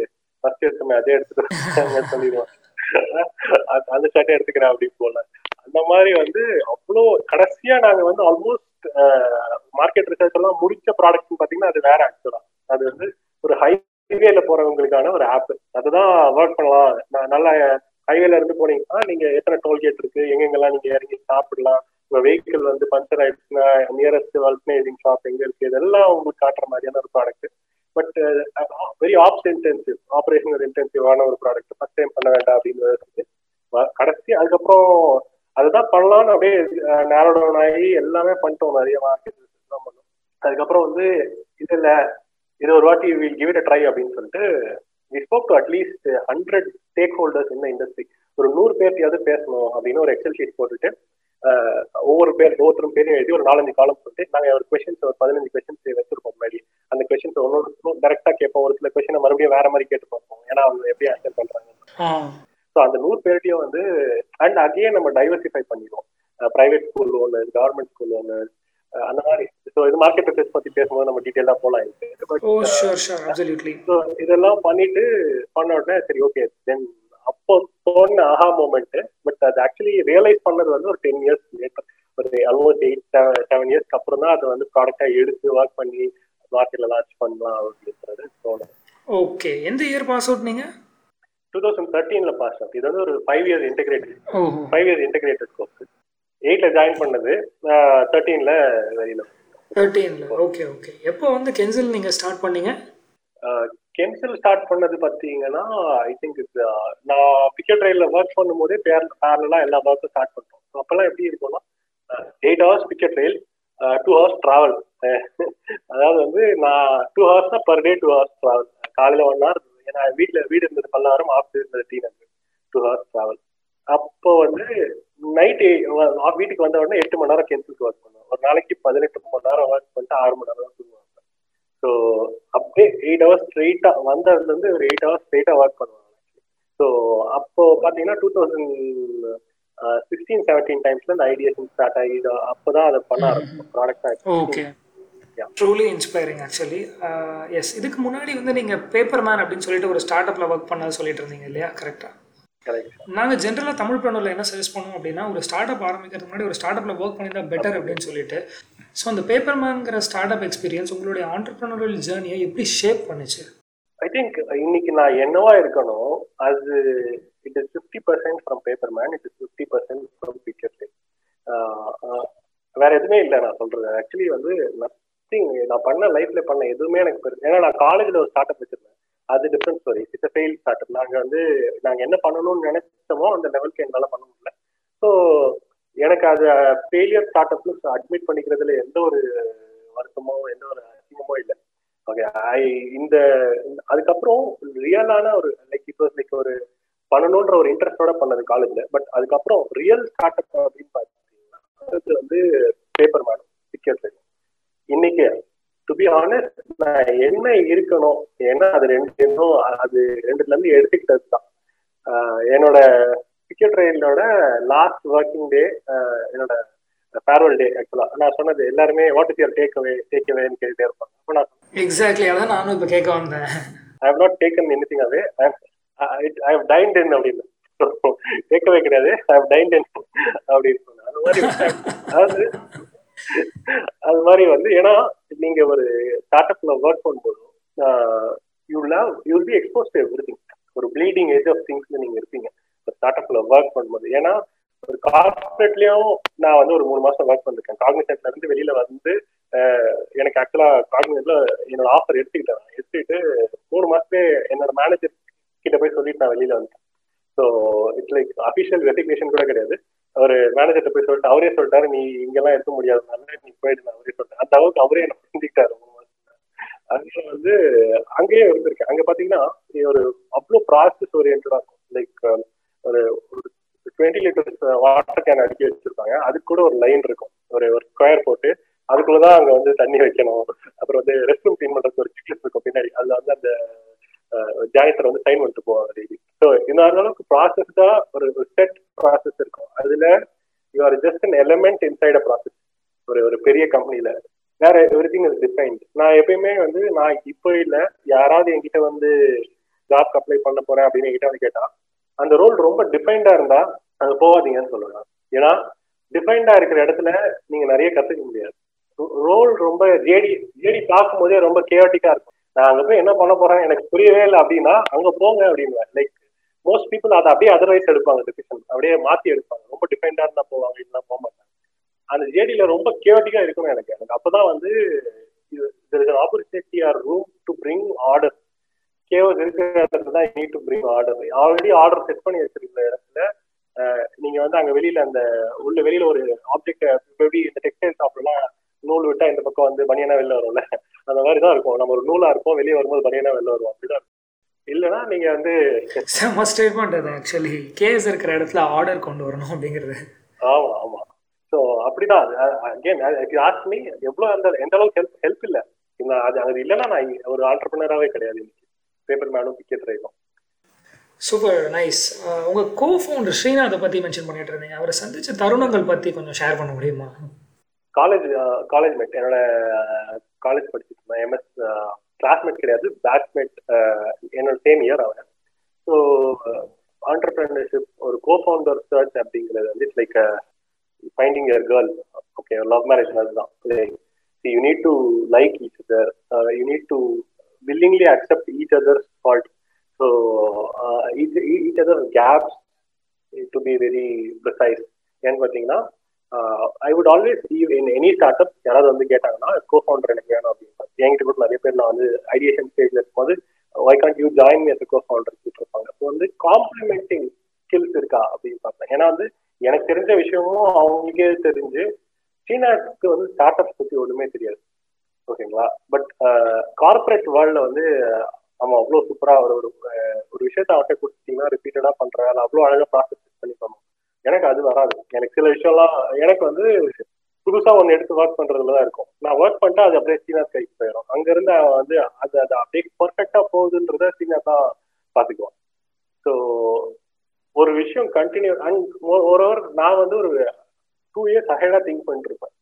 ஃபர்ஸ்ட் எடுத்துமே அதே எடுத்துட்டு சொல்லிடுவோம். அந்த ஷர்ட்டை எடுத்துக்கிறேன் அப்படின்னு போல. அந்த மாதிரி வந்து அவ்வளோ கடைசியா நாங்க வந்து ஆல்மோஸ்ட் மார்க்கெட் ரிசர்ச் எல்லாம் முடிச்ச ப்ராடக்ட்னு பாத்தீங்கன்னா அது வேற ஆக்சுவலா அது வந்து ஹைவேல போறவங்களுக்கான ஒரு ஆப் அதுதான் ஒர்க் பண்ணலாம். நல்ல ஹைவேல இருந்து போனீங்கன்னா நீங்க எத்தனை டோல்கேட் இருக்கு எங்கெங்கெல்லாம் நீங்க இறங்கி சாப்பிடலாம் உங்க வெஹிக்கிள் வந்து பஞ்சர் ஆயிடுச்சுன்னா நியரஸ்ட் வல்கனைசிங் ஷாப் எங்க இருக்கு இதெல்லாம் உங்களுக்கு காட்டுற மாதிரியான ஒரு product but very ops intensive operational இன்டென்சிவான ஒரு ப்ராடக்ட் ஃபர்ஸ்ட் டைம் பண்ண வேண்டாம் அப்படின்னு கடைசி அதுக்கப்புறம் அதுதான் பண்ணலாம்னு அப்படியே நேரோ ஆகி எல்லாமே பண்ணிட்டோம் நிறைய மார்க்கெட் பண்ணோம். அதுக்கப்புறம் வந்து இது இல்ல இது ஒரு வாட்டி வில் கிவ் இட் ட்ரை அப்படின்னு சொல்லிட்டு we spoke to at least hundred stakeholders இந்த இண்டஸ்ட்ரி ஒரு நூறு பேர்த்தையாவது பேசணும் அப்படின்னு ஒரு எக்ஸல் ஷீட் போட்டுட்டு ஒவ்வொரு பேர் ஒவ்வொருத்தரும் பேரையும் எழுதி ஒரு நாலஞ்சு காலம் சொல்லிட்டு நாங்கள் ஒரு கொஸ்டின்ஸ் ஒரு பதினஞ்சு கொஸ்டின்ஸ் வச்சிருப்போம் முன்னாடி. அந்த கொஸ்டின்ஸ் ஒன்று டேரக்டா கேட்போம். ஒரு சில கொஸ்டினை மறுபடியும் வேற மாதிரி கேட்டு பார்ப்போம். ஏன்னா அவங்க எப்படி ஆன்சர் பண்றாங்க ஸோ அந்த நூறு பேர்ட்டையும் வந்து அண்ட் அதையே நம்ம டைவர்சிஃபை பண்ணிடுவோம். பிரைவேட் ஸ்கூல் ஒன்று கவர்மெண்ட் ஸ்கூல் ஒன்று அந்த மாதிரி ஸோ இது மார்க்கெட் ரிசர்ச் பத்தி பேசும்போது நம்ம டீட்டெயிலாக போகலாம் ஸோ இதெல்லாம் பண்ணிட்டு பண்ண உடனே சரி ஓகே தென் அப்போ தோணுன ஆஹா மூமெண்ட் பட் அது ஆக்சுவலி ரியலைஸ் பண்ணது வந்து ஒரு டென் இயர்ஸ் லேட்டர் ஒரு ஆல்மோஸ்ட் எயிட் செவன் இயர்ஸ்க்கு அப்புறம் தான் அதை வந்து ப்ராடக்டா எடுத்து ஒர்க் பண்ணி மார்க்கெட்ல லான்ச் பண்ணலாம் அப்படின்றது தோணும் ஓகே எந்த இயர் பாஸ் அவுட் நீங்க? டூ தௌசண்ட் தேர்ட்டீன்ல பாஸ் அவுட் இது வந்து ஒரு five years integrated five years integrated course எயிட்ல ஜாயின் பண்ணது தேர்ட்டீன்ல வெளியில. தேர்ட்டீன்ல ஓகே ஓகே எப்போ வந்து கென்சில் நீங்க ஸ்டார்ட் பண்ணீங்க? கென்சில் ஸ்டார்ட் பண்ணது பார்த்தீங்கன்னா ஐ திங்க் நான் பிக்கெட் ரயிலில் ஒர்க் பண்ணும்போதே பேர் பேரலாம் எல்லா ஒர்க்கும் ஸ்டார்ட் பண்ணுறோம் ஸோ அப்போல்லாம் எப்படி இருக்கும்னா எயிட் ஹவர்ஸ் பிக்கெட் ரயில் டூ ஹவர்ஸ் ட்ராவல் அதாவது வந்து நான் டூ ஹவர்ஸ் தான் per day two hours travel காலையில் ஒன் ஹவர் ஏன்னா வீட்டில் வீடு இருந்தது பல்லாயிரம் ஆஃபீஸ் இருந்தது T Nagar two hours travel அப்போ வந்து நைட்டு வீட்டுக்கு வந்த உடனே எட்டு மணி நேரம் கென்சிலுக்கு ஒர்க் பண்ணுவேன் ஒரு நாளைக்கு பதினெட்டு மணி நேரம் ஒர்க் பண்ணிட்டு ஆறு மணி நேரம் தூங்குவாங்க. ஸோ அப்படியே எயிட் ஹவர்ஸ் ஸ்ட்ரெயிட்டா வந்ததுல இருந்து ஒரு எயிட் ஹவர்ஸ் ஸ்ட்ரெயிட்டா ஒர்க் பண்ணுவாங்க. ஸோ அப்போ பாத்தீங்கன்னா டூ தௌசண்ட் சிக்ஸ்டீன் செவன்டீன் டைம்ஸ்ல இந்த ஐடியேஷன் ஸ்டார்ட் ஆகி அப்போதான் அதை பண்ண ஆரம்பிச்சோம். Product okay truly inspiring actually yes இதுக்கு முன்னாடி வந்து நீங்க பேப்பர் மேன் அப்படின்னு சொல்லிட்டு ஒரு ஸ்டார்ட் அப்ல ஒர்க் பண்ண சொல்லிட்டு இருந்தீங்க இல்லையா? கரெக்டா. நாங்கள் ஜென்ரலாக தமிழ் ப்ராண்டரில் என்ன சஜஸ்ட் பண்ணுவோம் அப்படின்னா ஒரு ஸ்டார்ட் அப் ஆரம்பிக்கிறதுக்கு முன்னாடி ஒரு ஸ்டார்ட் அப்பில் ஒர்க் பண்ணியிருந்தா பெட்டர் அப்படின்னு சொல்லிட்டு. ஸோ அந்த பேப்பர் மேன்ங்கிற ஸ்டார்ட் அப் எக்ஸ்பீரியன்ஸ் உங்களுடைய ஆண்டர்பிரினரல் ஜேர்னியை எப்படி ஷேப் பண்ணுச்சு? ஐ திங்க் இன்னைக்கு நான் என்னவா இருக்கணும் அது it is fifty percent from paper man it is fifty percent from picture வேற எதுவுமே இல்லை நான் சொல்றது. ஆக்சுவலி வந்து நத்திங் நான் பண்ண லைஃப்ல பண்ண எதுவுமே எனக்கு பெருசு ஏன்னா நான் காலேஜ்ல ஒரு ஸ்டார்ட் அப் வச்சிருந்தேன். அது different story it's fail start நாங்க நாங்கள் வந்து நாங்கள் என்ன பண்ணணும்னு நினைச்சோமோ அந்த லெவலுக்கு எங்களால பண்ண முடியல. ஸோ எனக்கு அது ஃபெயிலியர் ஸ்டார்ட் அப்னு அட்மிட் பண்ணிக்கிறதுல எந்த ஒரு வருத்தமோ எந்த ஒரு அசிங்கமோ இல்லை. ஓகே ஐ இந்த அதுக்கப்புறம் ரியலான ஒரு லைக் இட் வாஸ் லைக் ஒரு பண்ணணுன்ற ஒரு இன்ட்ரெஸ்டோட பண்ணது காலேஜ்ல பட் அதுக்கப்புறம் ரியல் ஸ்டார்ட் அப் அப்படின்னு பார்த்தீங்கன்னா வந்து பேப்பர் மேடம் சிக்கியர் இன்னைக்கு டு பி ஆனஸ்ட் நான் என்ன இருக்கணும் ஏன்னா அது ரெண்டு இன்னும் அது ரெண்டுல இருந்து எடுத்துக்கிட்டது தான் என்னோட டிக்கெட் ரயிலோட லாஸ்ட் ஒர்க்கிங் டே என்னோட ஃபேர்வெல் டே ஆக்சுவலா நான் சொன்னது எல்லாருமே what is your takeaway டேக் அவேன்னு கேட்டுட்டே இருப்பாங்க. அப்போ நான் எக்ஸாக்ட்லி அதான் நானும் இப்போ கேட்க வந்தேன். I have not taken anything away I have dined in அப்படின்னு. கேட்கவே கிடையாது. ஐ ஹவ் டைன்ட் இன் அப்படின்னு சொன்னேன். அது மாதிரி அதாவது அது மாதிரி வந்து ஏன்னா நீங்க ஒரு ஸ்டார்ட் அப்ல ஒர்க் பண்ணும்போது you love you be expose to everything ஒரு ப்ளீடிங் ஏஜ் ஆஃப் திங்ஸ்ல நீங்க இருப்பீங்க. ஸ்டார்ட் அப்ல ஒர்க் பண்ணும்போது ஏன்னா ஒரு கார்பரேட்லயும் நான் வந்து ஒரு மூணு மாசம் ஒர்க் பண்ணிருக்கேன். காக்னிசன்ட்ல இருந்து வெளியில வந்து எனக்கு ஆக்சுவலா காக்னிசன்ட்ல என்னோட ஆஃபர் எடுத்துக்கிட்டேன் எடுத்துக்கிட்டு மூணு மாசத்துலேயே என்னோட மேனேஜர் கிட்ட போய் சொல்லிட்டு நான் வெளியில வந்துட்டேன். So it's like official resignation கூட கிடையாது. அவர் மேனேஜர்கிட்ட போய் சொல்லிட்டு அவரே சொல்லிட்டாரு நீ இங்கெல்லாம் இருக்க முடியாதுனால நீ போயிடுங்க அவரே சொல்லிட்டாரு அந்த அளவுக்கு அவரே என்ன புரிஞ்சுக்கிட்டாரு அதுல வந்து அங்கேயே இருந்திருக்கேன். அங்க பாத்தீங்கன்னா ஒரு அவ்வளோ ப்ராசஸ் ஓரியன்டா இருக்கும். லைக் ஒரு ஒரு டுவெண்ட்டி லிட்டர்ஸ் வாட்டர் கேன் அடிக்கி வச்சிருப்பாங்க. அதுக்கு கூட ஒரு லைன் இருக்கும். ஒரு ஒரு ஸ்கொயர் போட்டு அதுக்குள்ளதான் அங்க வந்து தண்ணி வைக்கணும். அப்புறம் வந்து ரெஸ்ட் ரூம் க்ளீன் பண்றதுக்கு ஒரு சிக்லஸ் இருக்கும் பின்னாடி. அதுல வந்து அந்த ஜாயத்தை வந்து சைன் பண்ணிட்டு போவாங்க டெய்லி ஸோ இந்த அளவுக்கு ப்ராசஸ்டா ஒரு செட் ப்ராசஸ் இருக்கும் அதுல you are just an element inside a process ஒரு ஒரு பெரிய கம்பெனியில வேற எவ்ரி திங் இஸ் டிஃபைன்ட் நான் எப்பயுமே வந்து நான் இப்போ இல்லை யாராவது என்கிட்ட வந்து ஜாப் அப்ளை பண்ண போறேன் அப்படின்னு என்கிட்ட வந்து கேட்டா அந்த ரோல் ரொம்ப டிஃபைன்டா இருந்தா அது போகாதீங்கன்னு சொல்லலாம் ஏன்னா டிஃபைன்டா இருக்கிற இடத்துல நீங்க நிறைய கத்துக்க முடியாது. ரோல் ரொம்ப ஜேடி ஜேடி பார்க்கும் போதே ரொம்ப கேவட்டிக்கா இருக்கும். நான் அங்க போய் என்ன பண்ண போறேன் எனக்கு புரியவே இல்லை அப்படின்னா அங்க போங்க அப்படின்னு. லைக் மோஸ்ட் பீப்புள் அதை அப்படியே அதர்வைஸ் எடுப்பாங்க டிசிஷன் அப்படியே மாத்தி எடுப்பாங்க. ரொம்ப டிஃபெண்டா இருந்தா போவாங்க இல்லைன்னா போக மாட்டாங்க. அந்த ஜேடியில ரொம்ப கேவட்டிக்கா இருக்கணும் எனக்கு. எனக்கு அப்பதான் வந்து opportunity or room to bring order chaos இருக்கிற இடத்துல தான் need to bring order already order set பண்ணி வச்சிருக்கிற இடத்துல நீங்க வந்து அங்க வெளியில அந்த உள்ள வெளியில ஒரு ஆப்ஜெக்ட் எப்படி இந்த டெக்ஸ்டைல் ஷாப்லாம் நூல் விட்டா இந்த பக்கம் வந்து பனியனா வெளில வரும்ல? அந்த மாதிரி தான் இருக்கும். நம்ம ஒரு நூலா இருப்போம் வெளியே வரும்போது பனியனா வெளில வருவோம். அப்படிதான் இல்லைன்னா நீங்க வந்து செம்ம ஸ்டேட்மெண்ட் அது ஆக்சுவலி கேஸ் இருக்கிற இடத்துல ஆர்டர் கொண்டு வரணும் அப்படிங்கிறது. ஆமா ஆமா. ஸோ அப்படிதான். அகேன் ஆஸ்க் மீ எவ்வளோ அந்த எந்த அளவுக்கு ஹெல்ப் ஹெல்ப் இல்லை. அது அது இல்லைன்னா நான் ஒரு ஆண்டர்பிரினராகவே கிடையாது இன்னைக்கு. பேப்பர் மேனும் பிக்கெட் ரைடும் சூப்பர் நைஸ் உங்கள் கோ ஃபவுண்டர் ஸ்ரீநாத்தை பற்றி மென்ஷன் பண்ணிட்டு இருந்தீங்க. அவரை சந்திச்ச தருணங்கள் பற்றி கொஞ்சம் ஷேர் பண்ண முடியுமா? காலேஜ் காலேஜ் மேட் என்னோட காலேஜ் படிச்சுட்டு இருந்தேன். எம்எஸ் கிளாஸ்மேட் கிடையாது பேட்ச்மேட் என்னோட சேம் இயர் அவன் ஸோ ஆண்டர்பிரினர்ஷிப் ஒரு கோ ஃபவுண்டர் சர்ச் அப்படிங்கிறது வந்து it's like finding your girl okay love marriage மாதிரி தான். You need to like each other you need to willingly accept each other fault so each each other gaps to be very precise ஏன்னு பார்த்தீங்கன்னா I would always leave in any startup யாராவது வந்து கேட்டாங்கன்னா co founder எனக்கு வேணும் அப்படின்னு என்கிட்ட கூட நிறைய பேர் நான் வந்து ஐடியேஷன் ஸ்டேஜ்ல இருக்கும்போது why can't you join me cofounder கூப்பிட்டுருப்பாங்க so வந்து காம்ப்ளிமெண்டிங் ஸ்கில்ஸ் இருக்கா அப்படின்னு பார்த்தேன். ஏன்னா வந்து எனக்கு தெரிஞ்ச விஷயமும் அவங்களுக்கே தெரிஞ்சு சீனாக்கு வந்து ஸ்டார்ட் அப்ஸ் பற்றி ஒன்றுமே தெரியாது. ஓகேங்களா? பட் கார்பரேட் வேர்ல்ட்ல வந்து அவன் அவ்வளோ சூப்பராக ஒரு ஒரு ஒரு விஷயத்த அவர்கிட்ட கொடுத்தீங்கன்னா ரிப்பீட்டடா பண்ற வேலை அவ்வளோ அழகாக ப்ராசஸ் பண்ணி எனக்கு அது வராது. எனக்கு சில விஷயம்லாம் எனக்கு வந்து புதுசா ஒன்று எடுத்து ஒர்க் பண்றதுல தான் இருக்கும். நான் ஒர்க் பண்ணிட்டா அது அப்படியே சீனா கைக்கு போயிடும். அங்க இருந்து அவன் வந்து அது அது அப்படியே பர்ஃபெக்டா போகுதுன்றத சீனா தான் பாத்துக்குவான் ஸோ ஒரு விஷயம் கண்டினியூ அண்ட் ஒரு ஓவர் நான் வந்து ஒரு டூ இயர்ஸ் அஹெடா திங்க் பண்ணிட்டு இருப்பேன்.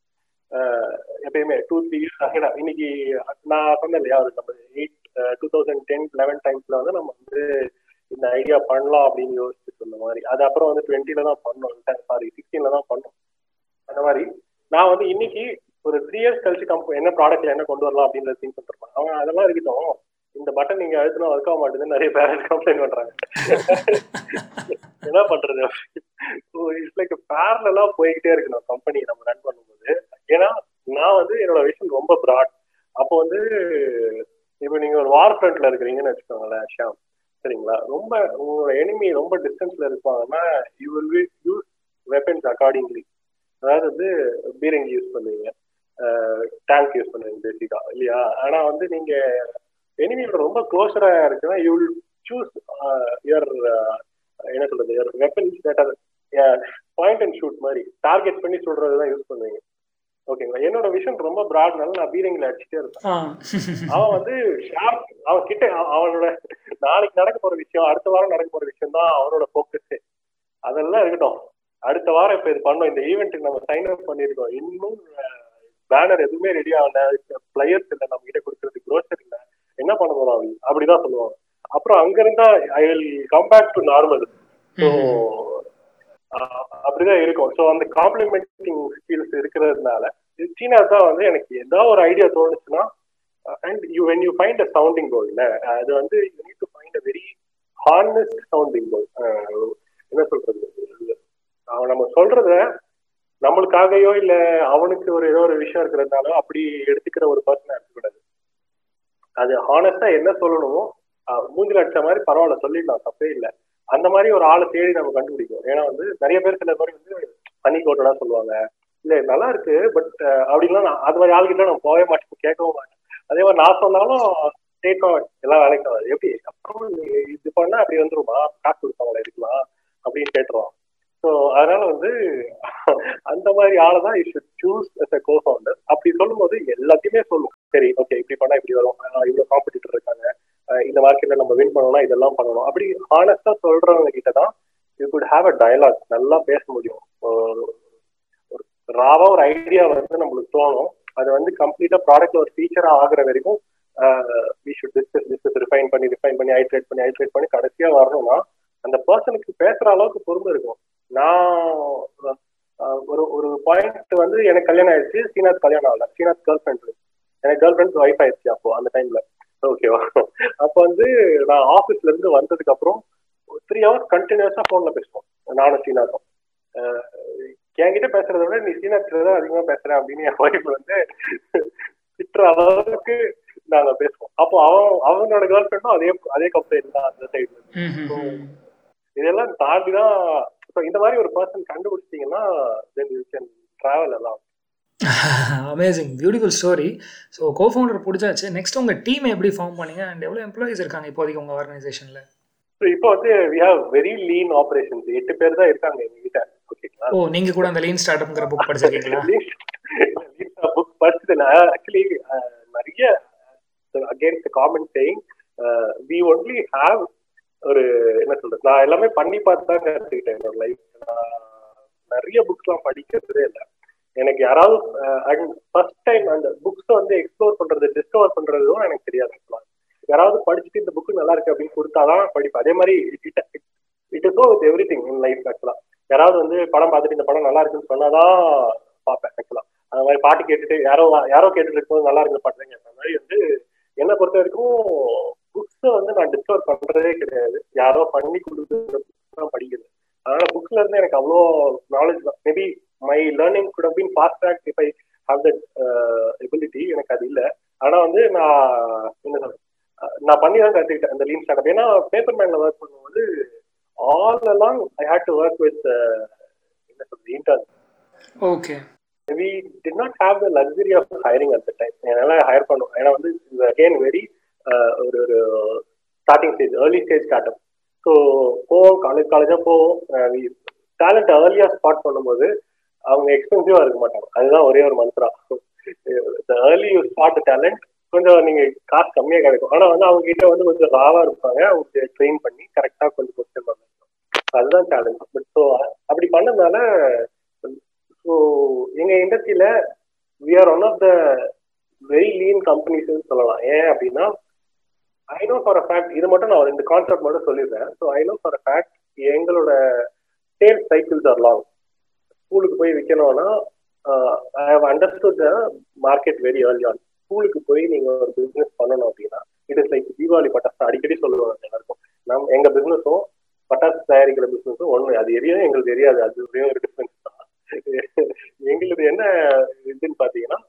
எப்பயுமே டூ த்ரீ இயர்ஸ் அஹெடா இன்னைக்கு நான் சொன்னேன் இல்லையா ஒரு நம்ம eight two thousand ten eleven டைம்ஸ்ல வந்து நம்ம வந்து இந்த ஐடியா பண்ணலாம் அப்படின்னு யோசிச்சு சொன்ன மாதிரி. அது அப்புறம் வந்து டுவெண்ட்டில தான் பண்ணோம். சாரி சிக்ஸ்டீன்ல தான் பண்ணோம். அந்த மாதிரி நான் வந்து இன்னைக்கு ஒரு த்ரீ இயர்ஸ் கழிச்சு கம்ப என்ன ப்ராடக்ட்ல என்ன கொண்டு வரலாம் அப்படின்றத திங்க் பண்ணிருப்பேன் அவன் அதெல்லாம் இருக்கட்டும். இந்த பட்டன் நீங்க அழுத்தினா ஒர்க் ஆக மாட்டேங்குது நிறைய பேரண்ட்ஸ் கம்ப்ளைண்ட் பண்றாங்க. என்ன பண்றது? இட்ஸ் லைக் பேரலாம் போய்கிட்டே இருக்கு நான் கம்பெனி நம்ம ரன் பண்ணும்போது. ஏன்னா நான் வந்து என்னோட விஷன் ரொம்ப ப்ராட் அப்போ வந்து இப்போ நீங்க ஒரு வார் ஃப்ரண்ட்ல இருக்கிறீங்கன்னு வச்சுக்கோங்களேன் ஷாம் சரிங்களா? ரொம்ப உங்களோட எனிமி ரொம்ப டிஸ்டன்ஸ்ல இருப்பாங்கன்னா you will be use weapons accordingly அதாவது வந்து பீரங்கி யூஸ் பண்ணுவீங்க. டேங்க் யூஸ் பண்ணுவீங்க பேசிக்கா இல்லையா? ஆனா வந்து நீங்க எனிமியோட ரொம்ப க்ளோஸரா இருக்குன்னா யூ வில் சூஸ் யுவர் என்ன சொல்றது? Your weapons that are point and shoot மாதிரி. டார்கெட் பண்ணி சொல்றது தான் யூஸ் பண்ணுவீங்க. ஓகேங்களா? என்னோட விஷன் ரொம்ப ப்ராட்னால நான் பீரங்கில அடிச்சுட்டே இருப்பேன். அவன் வந்து ஷார்ப் அவன் கிட்ட அவனோட நாளைக்கு நடக்க போற விஷயம் அடுத்த வாரம் நடக்க போற விஷயம் தான் அவனோட போக்கஸ் அதெல்லாம் இருக்கட்டும். அடுத்த வாரம் இப்ப இது பண்ணோம். இந்த ஈவெண்ட்டுக்கு நம்ம சைன் அப் பண்ணிருக்கோம் இன்னும் பேனர் எதுவுமே ரெடி ஆகல. பிளேயர்ஸ் இல்லை நம்ம கிட்ட கொடுக்கறதுக்கு க்ரோசர் இல்லை. என்ன பண்ண போறோம் அவங்க அப்படிதான் சொல்லுவாங்க. அப்புறம் அங்க இருந்தா I will come back to normal so அப்படிதான் இருக்கும். ஸோ அந்த காம்ப்ளிமெண்டிங் ஸ்கில்ஸ் இருக்கிறதுனால சீனா தான் வந்து எனக்கு ஏதாவது ஒரு ஐடியா தோணுச்சுன்னா and you when you find a sounding pole அது வந்து you need to find a very honest sounding pole என்ன சொல்றது? அவன் நம்ம சொல்றத நம்மளுக்காகயோ இல்ல அவனுக்கு ஒரு ஏதோ ஒரு விஷயம் இருக்கிறதுனால அப்படி எடுத்துக்கிற ஒரு பர்சனா இருக்கக்கூடாது அது ஹானஸ்டா என்ன சொல்லணுமோ மூஞ்சில் அடிச்ச மாதிரி பரவாயில்ல சொல்லிடலாம் தப்பே இல்லை. அந்த மாதிரி ஒரு ஆளை தேடி நம்ம கண்டுபிடிக்கும் ஏன்னா வந்து நிறைய பேர் சில பேர் வந்து தனி கோட்டடா சொல்லுவாங்க. இல்ல நல்லா இருக்கு பட் அப்படின்லாம் நான் அது மாதிரி ஆளுகிட்ட நம்ம போகவே மாட்டேன் கேட்கவும் மாட்டேன். அதே மாதிரி நான் சொன்னாலும் கேட்கும் எல்லாம் வேலைக்கு ஆகாது எப்படி? அப்புறம் இது பண்ணா அப்படி வந்துருமா? காசு கொடுப்பாங்களா? இருக்கலாம் அப்படின்னு கேட்டுருவான். ஸோ அதனால வந்து அந்த மாதிரி ஆளை தான் you should choose as a cofounder அப்படி சொல்லும் போது எல்லாத்தையுமே சொல்லுவோம் சரி ஓகே இப்படி பண்ணா இப்படி வரும். இவ்வளோ காம்படிட்டர் இருக்காங்க. இந்த மார்க்கெட்ல நம்ம வின் பண்ணணும் இதெல்லாம் பண்ணணும். அப்படி ஹானஸ்டா சொல்றவங்க கிட்ட தான் you could have a dialogue நல்லா பேச முடியும். ஒரு ராவா ஒரு ஐடியா வந்து நம்மளுக்கு தோணும். அது வந்து கம்ப்ளீட்டா ப்ராடக்ட்ல ஒரு ஃபீச்சரா ஆகுற வரைக்கும் we should discuss discuss refine பண்ணி ரிஃபைன் பண்ணி ஐட்ரேட் பண்ணி ஐட்ரேட் பண்ணி கடைசியா வரணும்னா அந்த பர்சனுக்கு பேசுற அளவுக்கு பொறுமை இருக்கும். நான் ஒரு ஒரு பாயிண்ட் வந்து எனக்கு கல்யாணம் ஆயிடுச்சு. சீனாத் கல்யாணம் ஆகல. சீனாத் கேர்ள் ஃப்ரெண்ட் எனக்கு கேர்ள் ஃப்ரெண்ட் ஒய்ஃப் ஆயிடுச்சு அப்போ அந்த டைம்ல ஓகேவா அப்போ வந்து நான் ஆஃபீஸ்ல இருந்து வந்ததுக்கு அப்புறம் த்ரீ ஹவர்ஸ் கண்டினியூஸா போன்ல பேசுவோம். நானும் சீனாக்கும். என்கிட்ட பேசுறத விட நீ சீனா தான் அதிகமா பேசுற அப்படின்னு என் ஒய்ஃப் வந்து திட்டுற அளவுக்கு நாங்க பேசுவோம். அப்போ அவன் அவனோட கேர்ள் ஃப்ரெண்டும் அதே அதே கம்ப்ளைண்ட் தான் அந்த சைடுல இதெல்லாம் தாண்டி தான் இந்த மாதிரி ஒரு பர்சன் கண்டுபிடிச்சிட்டீங்கன்னா தென் யூ கேன் டிராவல் எல்லாம் amazing beautiful story so cofounder பிடிச்சாச்சு. நெக்ஸ்ட் உங்கள் டீம் எப்படி ஃபார்ம் பண்ணீங்க? அண்ட் எவ்வளோ எம்ப்ளாயிஸ் இருக்காங்க இப்போதைக்கு உங்கள் ஆர்கனைசேஷனில் ஸோ இப்போ வந்து we have very lean operations எட்டு பேர் தான் இருக்காங்க எங்க கிட்ட. ஓகேங்களா ஓ நீங்க கூட அந்த லீன் ஸ்டார்ட் அப்ங்கிற புக் படிச்சிருக்கீங்களா? புக் படிச்சதுல ஆக்சுவலி நிறைய against common saying we only have ஒரு என்ன சொல்றது? நான் எல்லாமே பண்ணி பார்த்து தான் கற்றுக்கிட்டேன் என்னோட லைஃப் நிறைய புக்ஸ்லாம் படிக்கிறதே இல்லை. எனக்கு யாராவது அண்ட் ஃபர்ஸ்ட் டைம் அந்த புக்ஸை வந்து எக்ஸ்ப்ளோர் பண்றது டிஸ்கவர் பண்றதும் எனக்கு தெரியாது யாராவது படிச்சுட்டு இந்த புக்கு நல்லா இருக்கு அப்படின்னு கொடுத்தாதான் படிப்பேன். அதே மாதிரி it it is with everything in life ஆக்சுவலா யாராவது வந்து படம் பார்த்துட்டு இந்த படம் நல்லா இருக்குன்னு சொன்னாதான் பார்ப்பேன் ஆக்சுவலா அந்த மாதிரி பாட்டு கேட்டுட்டு யாரோ யாரோ கேட்டுட்டு இருக்கும்போது நல்லா இருக்கு பாட்டுங்க அந்த மாதிரி வந்து என்னை பொறுத்த வரைக்கும் புக்ஸை வந்து நான் டிஸ்கவர் பண்றதே கிடையாது. யாரோ பண்ணி கொடுக்குற தான் படிக்கிறது அதனால புக்ஸ்ல இருந்து எனக்கு அவ்வளோ நாலேஜ் தான். Maybe my learning could been fast track if I have that ability எனக்கு அது இல்லை. ஆனா வந்து நான் என்ன சொல்றேன் நான் பண்ணி தான் கற்றுக்கிட்டேன் அந்த லீன் ஸ்டார்ட் ஏன்னா பேப்பர் மேன்ல ஒர்க் பண்ணும்போது ஆல் எல்லாம் I hate to work with என்ன சொல்றது intern okay we did not have the luxury of hiring at the time என்னால் ஹையர் பண்ணுவோம் ஏன்னா வந்து அகெயின் வெரி ஒரு ஒரு starting stage early stage startup so போவோம் காலேஜ் காலேஜாக போவோம். டேலண்ட் ஏர்லியாக ஸ்பாட் பண்ணும்போது அவங்க எக்ஸ்பென்சிவா இருக்க மாட்டாங்க. அதுதான் ஒரே ஒரு மந்த்ரா ஏர்லி யூ ஸ்பாட் டேலண்ட் கொஞ்சம் நீங்க காசு கம்மியா கிடைக்கும். ஆனா வந்து அவங்க கிட்ட வந்து கொஞ்சம் ராவா இருப்பாங்க. அவங்க ட்ரெயின் பண்ணி கரெக்டா கொஞ்சம் கொஸ்டின் பண்ணணும் அதுதான் சேலஞ்ச் பட் ஸோ அப்படி பண்ணதுனால ஸோ எங்க இண்டஸ்ட்ரியில we are one of the very lean companies சொல்லலாம். ஏன் அப்படின்னா I know for a fact இது மட்டும் நான் இந்த கான்செப்ட் மட்டும் சொல்லிடுறேன். So I know for a fact எங்களோட சேல்ஸ் சைக்கிள்ஸ் ஆர் லாங் ஸ்கூலுக்கு போய் விற்கணும்னா I have understood the market very early on ஸ்கூலுக்கு போய் நீங்க ஒரு பிசினஸ் பண்ணணும் அப்படின்னா இட் இஸ் லைக் தீபாவளி பட்டாசு அடிக்கடி சொல்லுவாங்க எல்லாருக்கும். நம் எங்க பிசினஸும் பட்டாசு தயாரிக்கிற பிசினஸும் ஒண்ணு. அது எரியும் எங்களுக்கு தெரியாது. அது ஒரே டிஃபரன்ஸ் தான் எங்களுக்கு என்ன இதுன்னு பாத்தீங்கன்னா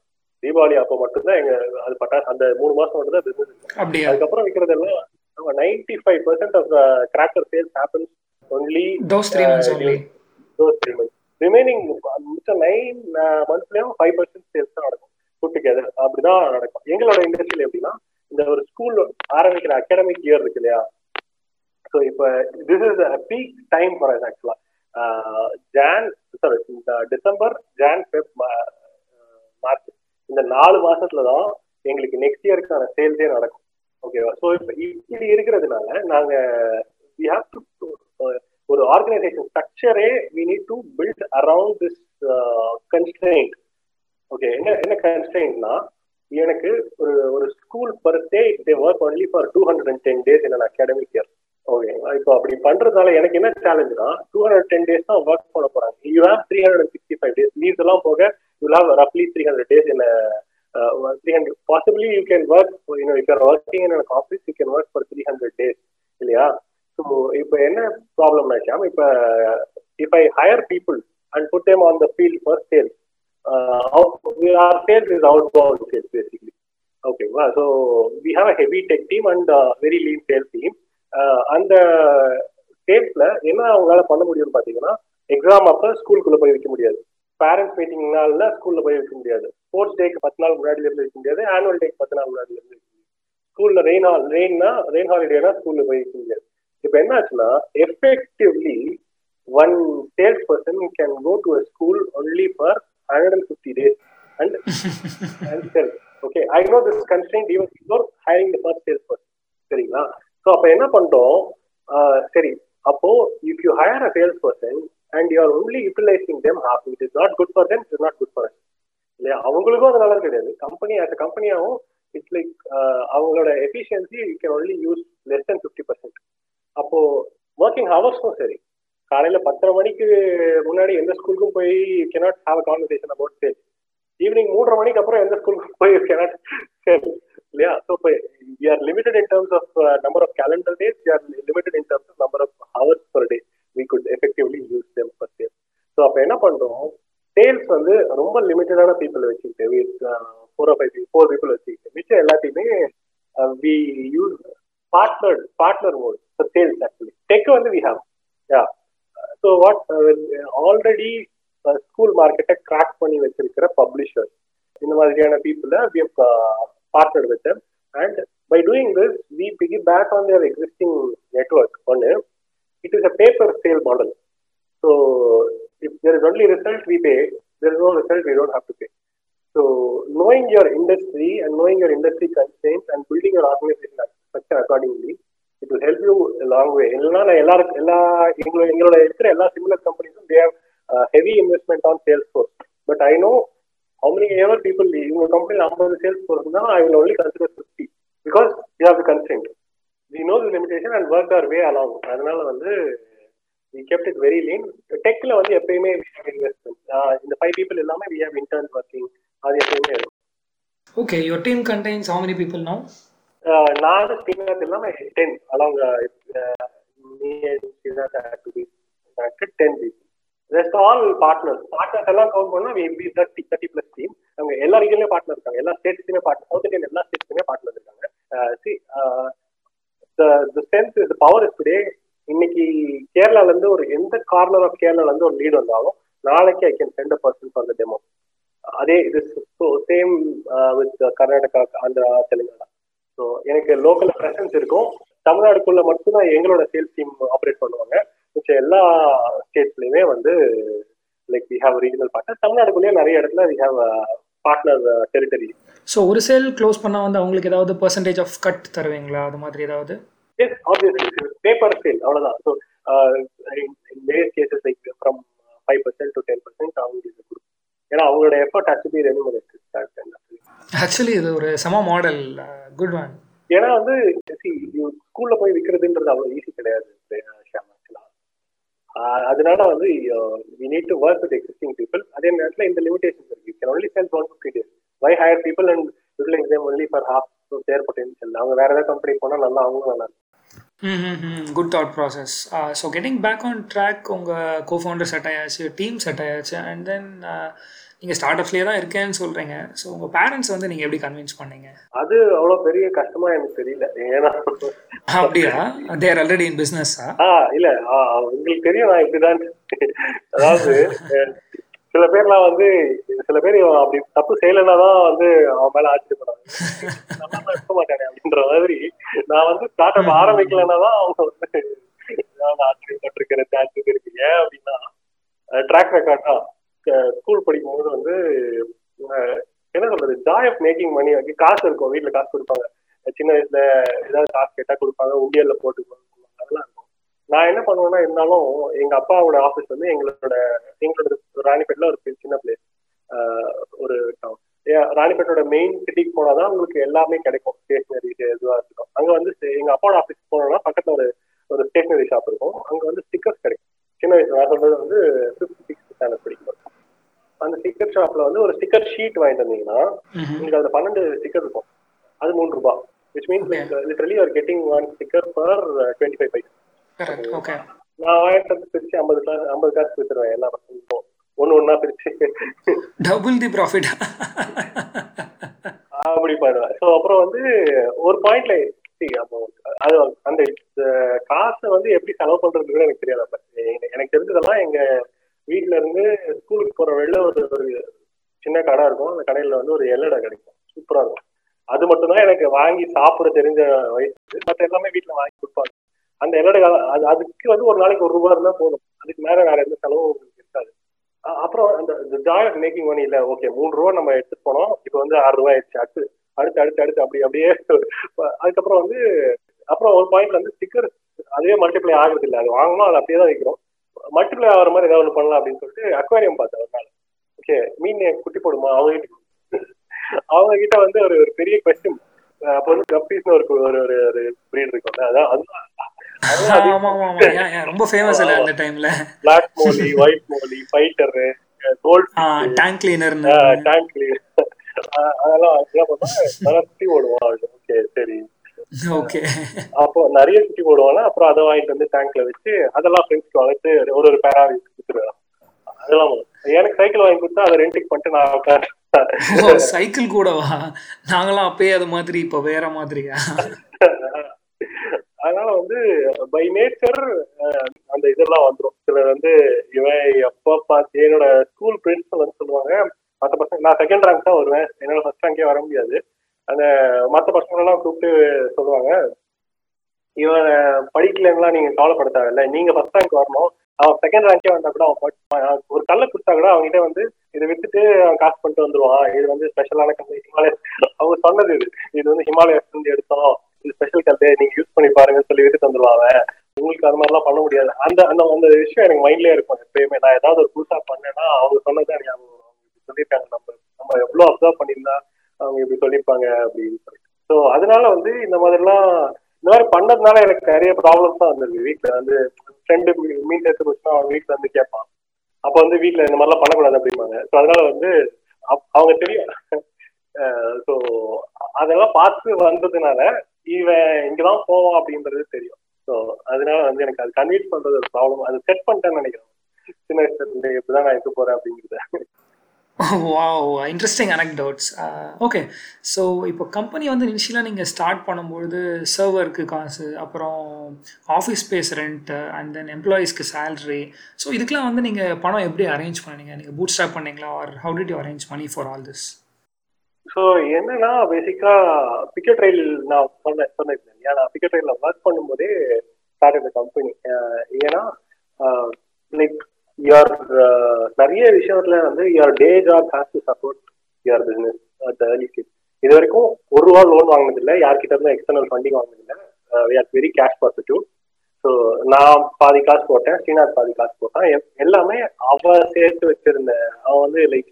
தீபாவளி அப்போ மட்டும்தான் எங்க அது பட்டாசு அந்த மூணு மாசம் மட்டும் தான் பிசினஸ் அதுக்கப்புறம் விற்கிறதெல்லாம் நம்ம ninety five percent of cracker sales happens only those three months only those three months remaining மிச்ச நைன் மந்த்ஸ்லயும் ஃபைவ் பர்சன்ட் சேல்ஸ் தான் நடக்கும். புட் டுகெதர் அப்படிதான் நடக்கும். எங்களோட இண்டஸ்ட்ரியில் எப்படின்னா இந்த ஒரு ஸ்கூல் ஆரம்பிக்கிற அகாடமிக் இயர் இருக்கு இல்லையா? ஸோ இப்போ this is peak time for us ஆக்சுவலா ஜான் சாரி இந்த டிசம்பர் ஜான் ஃபெப் மார்ச் இந்த நாலு மாசத்துல தான் எங்களுக்கு நெக்ஸ்ட் இயருக்கான சேல்ஸே நடக்கும். ஓகேவா ஸோ இப்போ இப்படி இருக்கிறதுனால நாங்க வி ஹாவ் டு ஒரு organisation ஸ்ட்ரக்சரே we need to build around this constraint okay என்ன என்ன கன்ஸ்ட்ரெயின்ட்னா எனக்கு ஒரு ஒரு school per day they work only for two hundred and ten days என்ன அகாடமிக் இயர் ஓகேங்களா இப்போ அப்படி பண்றதுனால எனக்கு என்ன சேலஞ்சுனா டூ ஹண்ட்ரட் டென் டேஸ் தான் ஒர்க் பண்ண போறாங்க. You have three hundred and sixty five days leaves எல்லாம் போக யூ ஹேவ் ரஃப்லி த்ரீ ஹண்ட்ரட் டேஸ் என்ன three hundred possibly you can work you know you are working in எனக்கு office you can work for three hundred days இல்லையா? So இப்போ என்ன problem ஆச்சாம் இப்போ if I hire people and put them on the field for sales are sales is out sales sales basically sales so we have a heavy tech team and very lean sales team அந்த சேல்ஸ்ல என்ன அவங்களால பண்ண முடியும்னு பாத்தீங்கன்னா exam அப்போ ஸ்கூலுக்குள்ள போய் வைக்க முடியாது. பேரண்ட்ஸ் மீட்டிங்னால ஸ்கூல்ல போய் வைக்க முடியாது. ஸ்போர்ட்ஸ் டேக்கு பத்து நாள் முன்னாடில இருந்து வைக்க முடியாது. ஆனுவல் டேக்கு பத்து நாள் முன்னாடில இருந்து வைக்க முடியாது. ஸ்கூல்ல ரெயின் ஹால் ரெயின்னா ரெயின் ஹாலிடேனா ஸ்கூல்ல போய் வைக்க முடியாது. இப்ப என்ன ஆச்சுன்னா effectively one sales person can go to a school only for 150 days. And and sell. Okay I know this constant even before hiring the first sales person சரிங்களா? ஸோ அப்போ என்ன பண்ணுறோம் சரி. அப்போ if you hire a sales person and you are only utilising them half it is not good for them it is not good for இல்லையா? அவங்களுக்கும் அது நல்லது கிடையாது. கம்பெனி ஆஸ் அ கம்பெனியாகவும் இட்ஸ் லைக் அவங்களோட efficiency you can only use less than fifty percent அப்போ working ஹவர்ஸும் சரி. காலையில பத்தரை மணிக்கு முன்னாடி எந்த ஸ்கூலுக்கும் போய் cannot have a conversation about sale evening மூன்றரை மணிக்கு அப்புறம் எந்த ஸ்கூலுக்கும் போய் கெனாட் சேல் இல்லையா? ஸோ இப்போ we are limited in terms of number of calendar days we are limited in terms of number of hours per day we could effectively use them per sale so அப்போ என்ன பண்றோம்? Sales வந்து ரொம்ப லிமிட்டடான people வச்சுக்கிட்டு four five four people வச்சுக்கிட்டு மிச்சம் எல்லாத்தையுமே we use partner partner mode for sales actually tech வந்து we have ya so what already school மார்க்கெட்டை கிராக் பண்ணி வச்சிருக்கிற பப்ளிஷர்ஸ் இந்த மாதிரியான பீப்புளை we have partner with and by doing this we piggyback on their existing network ஒன்று it is a pay per sale model so if there is only result we pay there is no result we don't have to pay so knowing your industry and knowing your industry constants and building your organisation structure accordingly it will help you long way இல்லைன்னா நான் எல்லாருக்கும் எல்லா எங்களோட எங்களோட இருக்கிற எல்லா similar கம்பெனிஸும் they have heavy investment on sales force but I know how many ever people இவங்க கம்பெனியில் ஐம்பது சேல்ஸ் ஃபோர்ஸ் தான் I will only consider fifty because you have constant we know the limitation and work our way along அதனால வந்து we kept it very lean டெக்ல வந்து எப்பயுமே investment இந்த five people எல்லாமே வி ஹவ் இன்டர்ன் ஒர்க்கிங் அது எப்பயுமே இருக்கும். Okay your team contains how many people no நான் ஸ்ரீநாத் இல்லாம ten along ten people rest all partners partners எல்லாம் கவுண்ட் பண்ணா we be thirty thirty plus team அவங்க எல்லா ரீஜன்லயும் பார்ட்னர் இருக்காங்க. எல்லா ஸ்டேட்ஸ்லயுமே பார்ட்னர் சவுத் இந்தியன் எல்லா ஸ்டேட்ஸ்லயுமே பார்ட்னர் இருக்காங்க. See the strength is power is today இன்னைக்கு கேரளால இருந்து ஒரு எந்த கார்னர் ஆஃப் கேரளால இருந்து ஒரு லீடு வந்தாலும் நாளைக்கு I can send a person for the demo அதே இது same with Karnataka Andhra Telangana. So எனக்கு லோக்கல் ப்ரெசன்ஸ் இருக்கும். தமிழ்நாடுக்குள்ள மட்டும்தான் எங்களோட சேல்ஸ் டீம் ஆப்ரேட் பண்ணுவாங்க. மிச்சம் எல்லா ஸ்டேட்ஸ்லயுமே வந்து like we have regional partner தமிழ்நாடுக்குள்ளேயே நிறைய இடத்துல we have partner territory so ஒரு சேல் க்ளோஸ் பண்ணால் வந்து அவங்களுக்கு ஏதாவது பர்சன்டேஜ் ஆஃப் கட் தருவீங்களா? அது மாதிரி ஏதாவது? எஸ் ஆப்வியஸ்லி பேப்பர் சேல் அவ்வளோதான் so in various cases like from five percent to ten percent அவங்களுக்கு கொடுக்கும். ஏன்னா அவங்களோட effort has be remunerated actually இது ஒரு சம மாடல் குட் ஒன் ஏன்னா வந்து ஸ்கூல்ல போய் விற்கிறதுன்றது அவ்வளோ ஈஸி கிடையாது அதனால வந்து we need to work with existing people அதே நேரத்தில் இந்த லிமிடேஷன்ஸ் இருக்கு. Can only sell one fifty days why hire people and utilise them only for half their potential அவங்க வேற ஏதாவது கம்பெனி போனால் நல்லா அவங்களும் நல்லா இருக்கும் good thought process so getting back on track உங்கள் கோஃபவுண்டர் செட் ஆயாச்சு டீம் செட் ஆயாச்சு அண்ட் தென் நீங்கள் ஸ்டார்ட் அப்லேயே தான் இருக்கேன்னு சொல்கிறீங்க ஸோ உங்கள் பேரண்ட்ஸ் வந்து நீங்கள் எப்படி கன்வின்ஸ் பண்ணீங்க? அது அவ்வளோ பெரிய கஷ்டமா எனக்கு தெரியல. ஏன்னா அப்படியா? தேர் ஆல்ரெடி இன் பிஸ்னஸா ஆ? இல்ல. உங்களுக்கு தெரியும் நான் இப்படிதான். அதாவது சில பேர்லாம் வந்து சில பேர் அப்படி தப்பு செய்யலைன்னா தான் வந்து அவன் மேல ஆச்சரியப்படுறாங்க நல்லா இருக்க மாட்டானே அப்படின்ற மாதிரி நான் வந்து ஸ்டார்ட் அப் ஆரம்பிக்கலன்னா தான் அவங்க வந்து ஆச்சரியப்பட்டிருக்கிற சான்சஸ் இருக்கு ஏன் அப்படின்னா ட்ராக் ரெக்கார்ட் தான். ஸ்கூல் படிக்கும் போது வந்து என்ன சொல்றது ஜாய் ஆஃப் மேக்கிங் மணி வந்து காசு இருக்கும் வீட்டுல காசு கொடுப்பாங்க. சின்ன வயசுல ஏதாவது காசு கேட்டா கொடுப்பாங்க உண்டியல்ல போட்டு அதெல்லாம் இருக்கும். நான் என்ன பண்ணுவேன்னா இருந்தாலும் எங்க அப்பாவோட ஆஃபீஸ் வந்து எங்களோட எங்களோட ராணிப்பேட்ல ஒரு சின்ன பிளேஸ் ஒரு டவுன் ராணிப்பேட்டோட மெயின் சிட்டிக்கு போனாதான் உங்களுக்கு எல்லாமே கிடைக்கும். ஸ்டேஷனரி இதுவாக இருக்கும் அங்க வந்து எங்க அப்பாவோட ஆஃபீஸ் போனோம்னா பக்கத்துல ஒரு ஒரு ஸ்டேஷனரி ஷாப் இருக்கும். அங்க வந்து ஸ்டிக்கர்ஸ் கிடைக்கும். சின்ன வயசுல நான் சொல்றது வந்து ஷாப்ல வந்து ஒரு ஸ்டிக்கர் ஷீட் வாங்கிட்டு வந்தீங்கன்னா உங்களுக்கு அதுல பன்னெண்டு ஸ்டிக்கர் இருக்கும். அது மூணு ரூபாய் which means literally are getting one sticker for twenty five paisa நான் வாங்கிட்டு வந்து பிரிச்சு ஐம்பது கிளாஸ் ஐம்பது காசு பிரிச்சிருவேன் எல்லா பசங்களுக்கும். ஒன்னு ஒன்னா பிரிச்சு. டபுள் தி ப்ராஃபிட் அப்படி பண்ணுவேன். ஸோ அப்புறம் வந்து ஒரு பாயிண்ட்ல அது அந்த காசை வந்து எப்படி செலவு பண்றதுன்னு எனக்கு தெரியாது எனக்கு தெரிஞ்சதெல்லாம் எங்க வீட்ல இருந்து ஸ்கூலுக்கு போற வெளில ஒரு ஒரு சின்ன கடை இருக்கும். அந்த கடையில வந்து ஒரு எல்லடை கிடைக்கும். சூப்பரா இருக்கும். அது மட்டும்தான் எனக்கு வாங்கி சாப்பிட தெரிஞ்ச வயசு. மற்ற எல்லாமே வீட்டுல வாங்கி கொடுப்பாங்க. அந்த எல்லடை அது அதுக்கு வந்து ஒரு நாளைக்கு ஒரு ரூபா இருந்தா போதும். அதுக்கு மேல வேற எந்த செலவும் இருக்காது. அப்புறம் அந்த ஜாய் மேக்கிங் மணி இல்ல. ஓகே மூணு ரூபா நம்ம எடுத்துட்டு போனோம். இப்போ வந்து ஆறு ரூபாய் ஆயிடுச்சு. அடுத்து அடுத்து அடுத்து அடுத்து அப்படி அப்படியே அதுக்கப்புறம் வந்து அப்புறம் ஒரு பாயிண்ட்ல வந்து ஸ்டிக்கர் அதுவே மல்டிப்ளை ஆகுறது இல்லை அது வாங்கணும் அது அப்படியே தான் வைக்கிறோம். மல்டிப்ளை ஆகிற மாதிரி ஏதாவது ஒன்று பண்ணலாம் அப்படின்னு சொல்லிட்டு அக்வாரியம் பார்த்தேன் ஒரு நாள். ஓகே மீன் குட்டி போடுமா? அவங்க கிட்ட. அவங்க கிட்ட வந்து ஒரு ஒரு பெரிய கொஸ்டின் அப்போ வந்து கப்பீஸ்னு ஒரு ஒரு ஒரு ஒரு ப்ரீட் இருக்கும்ல அதான் அது ரொம்ப ஃபேமஸ் இல்ல அந்த டைம்ல black molly white molly fighter gold tank cleaner tank cleaner அதெல்லாம் என்ன பண்ணா சுத்தி ஓடுவோம் ஓகே சரி. ஓகே அப்போ நிறைய குட்டி போடுவாங்க. அப்புறம் அதை வாங்கிட்டு வந்து டேங்க்ல வச்சு அதெல்லாம் ஃப்ரெண்ட்ஸ்க்கு வளர்த்து ஒரு ஒரு பேரா கொடுத்துருவேன். அதெல்லாம் எனக்கு சைக்கிள் வாங்கி கொடுத்தா அதை ரெண்டுக்கு பண்ணிட்டு நான் சைக்கிள் கூடவா? நாங்களாம் அப்பயே அது மாதிரி இப்போ வேற மாதிரியா? அதனால வந்து பை நேச்சர் அந்த இதெல்லாம் வந்துடும் சிலர் வந்து இவன் எப்ப பார்த்து என்னோட ஸ்கூல் பிரின்சிபல் வந்து சொல்லுவாங்க மற்ற பசங்க நான் செகண்ட் ரேங்க் தான் வருவேன். என்னோட ஃபர்ஸ்ட் ரேங்கே வர முடியாது. அந்த மற்ற பசங்களெல்லாம் கூப்பிட்டு சொல்லுவாங்க. இவன் படிக்கலன்னா நீங்க கவலைப்பட தேவையில்ல. நீங்க ஃபர்ஸ்ட் ரேங்க் வரணும். அவன் செகண்ட் ரேங்கே வந்தா கூட அவன் படிப்பான் ஒரு கல்ல கொடுத்தா கூட அவங்ககிட்ட வந்து இதை விட்டுட்டு அவன் காசு பண்ணிட்டு வந்துருவான். இது வந்து ஸ்பெஷலான கல் ஹிமாலயஸ் அவங்க சொன்னது இது. இது வந்து ஹிமாலயஸ் இருந்து எடுத்தோம். இது ஸ்பெஷல் கல்லே நீங்க யூஸ் பண்ணி பாருங்கன்னு சொல்லி விட்டுட்டு வந்துருவாங்க உங்களுக்கு அது மாதிரிலாம் பண்ண முடியாது. அந்த அந்த அந்த விஷயம் எனக்கு மைண்ட்லயே இருக்கும் எப்பயுமே. நான் ஏதாவது ஒரு புதுசா பண்ணேன்னா அவங்க சொன்னதான் ஞாபகம் சொல்லியிருக்காங்க. நம்ம நம்ம எவ்வளவு அப்சர்வ் பண்ணியிருந்தா அவங்க இப்படி சொல்லியிருப்பாங்க அப்படின்னு சொல்லிட்டு. ஸோ அதனால வந்து இந்த மாதிரிலாம் இந்த மாதிரி பண்ணதுனால எனக்கு நிறைய ப்ராப்ளம்ஸ் தான் வந்தது வீட்டில் வந்து ஃப்ரெண்டு மீன் சேர்த்து போச்சுன்னா அவங்க வீட்டில் வந்து கேட்பான். அப்போ வந்து வீட்டில் இந்த மாதிரிலாம் பண்ணக்கூடாது அப்படிம்பாங்க. ஸோ அதனால வந்து அவங்க தெரியும். ஸோ அதெல்லாம் பார்த்து வந்ததுனால இவன் இங்கதான் போவான் அப்படின்றது தெரியும். ஸோ அதனால வந்து எனக்கு அது கன்வின்ஸ் பண்றது ஒரு ப்ராப்ளம் அது செட் பண்ணிட்டேன்னு நினைக்கிறேன். சின்ன வயசுல இருந்து இப்படிதான் நான் இருக்க போறேன் அப்படிங்கிறத. Wow interesting anecdotes okay so இப்போ கம்பெனி வந்து இனிஷியலாக நீங்கள் ஸ்டார்ட் பண்ணும்பொழுது சர்வருக்கு காசு அப்புறம் office space rent and then எம்ப்ளாயீஸ்க்கு salary so இதுக்கெலாம் வந்து நீங்கள் பணம் எப்படி அரேஞ்ச் பண்ணீங்க நீங்கள் பூட் ஸ்டாப் பண்ணீங்களா? Or how did you arrange money for all this so என்னன்னா பேசிக்கா பிக்கெட் ரயில் நான் சொன்னேன் சொன்னேன் இல்லையா? நான் பிக்கெட் ரயிலில் ஒர்க் பண்ணும்போதே ஸ்டார்ட் இந்த கம்பெனி ஏன்னா லைக் யூஆர் நிறைய விஷயத்துல வந்து your day job has to support your business at early stage இது வரைக்கும் ஒரு ரூபா லோன் வாங்கினதில்லை. யார்கிட்ட இருந்து external funding வாங்கினதில்லை. We are very cash positive so நான் பாதி காசு போட்டேன் ஸ்ரீநாத் பாதி காசு போட்டான். எல்லாமே அவ சேர்த்து வச்சிருந்த அவன் வந்து லைக்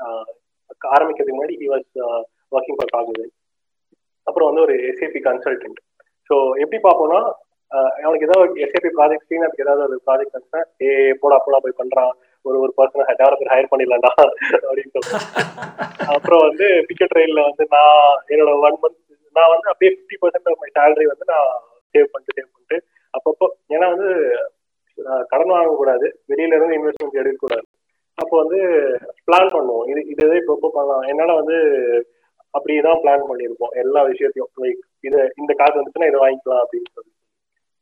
uh, ஆரம்பிக்கிறதுக்கு முன்னாடி ஹி வாஸ் ஒர்க்கிங் ஃபார் காகிதன் அப்புறம் வந்து ஒரு எஸ்ஏபி கன்சல்டன்ட் ஸோ எப்படி பார்ப்போம்னா uh, அவனுக்கு ஏதாவது எஸ்ஏபி ப்ராஜெக்ட் ஸ்ரீநாத் ஏதாவது ஒரு ப்ராஜெக்ட் வந்துச்சுன்னா ஏ போடா போடா போய் பண்றான். ஒரு ஒரு பர்சனை டெவலப்பர் ஹையர் பண்ணிடலாம்டா அப்படின்னு சொல்லுவேன் அப்புறம் வந்து பிக்கெட் ரயில்ல வந்து நான் என்னோட ஒன் மந்த் நான் வந்து அப்படியே fifty percent of my salary வந்து நான் சேவ் பண்ணிட்டு சேவ் பண்ணிட்டு அப்பப்போ ஏன்னா வந்து கடன் வாங்கக்கூடாது. வெளியில இருந்து இன்வெஸ்ட்மெண்ட் எடுக்கக்கூடாது. அப்போ வந்து பிளான் பண்ணுவோம். இது இது எதை இப்போ பண்ணலாம்? என்னால வந்து அப்படிதான் பிளான் பண்ணியிருப்போம். எல்லா விஷயத்தையும். லைக் இதை இந்த காசு வந்துச்சுன்னா இதை வாங்கிக்கலாம் அப்படின்னு சொல்லி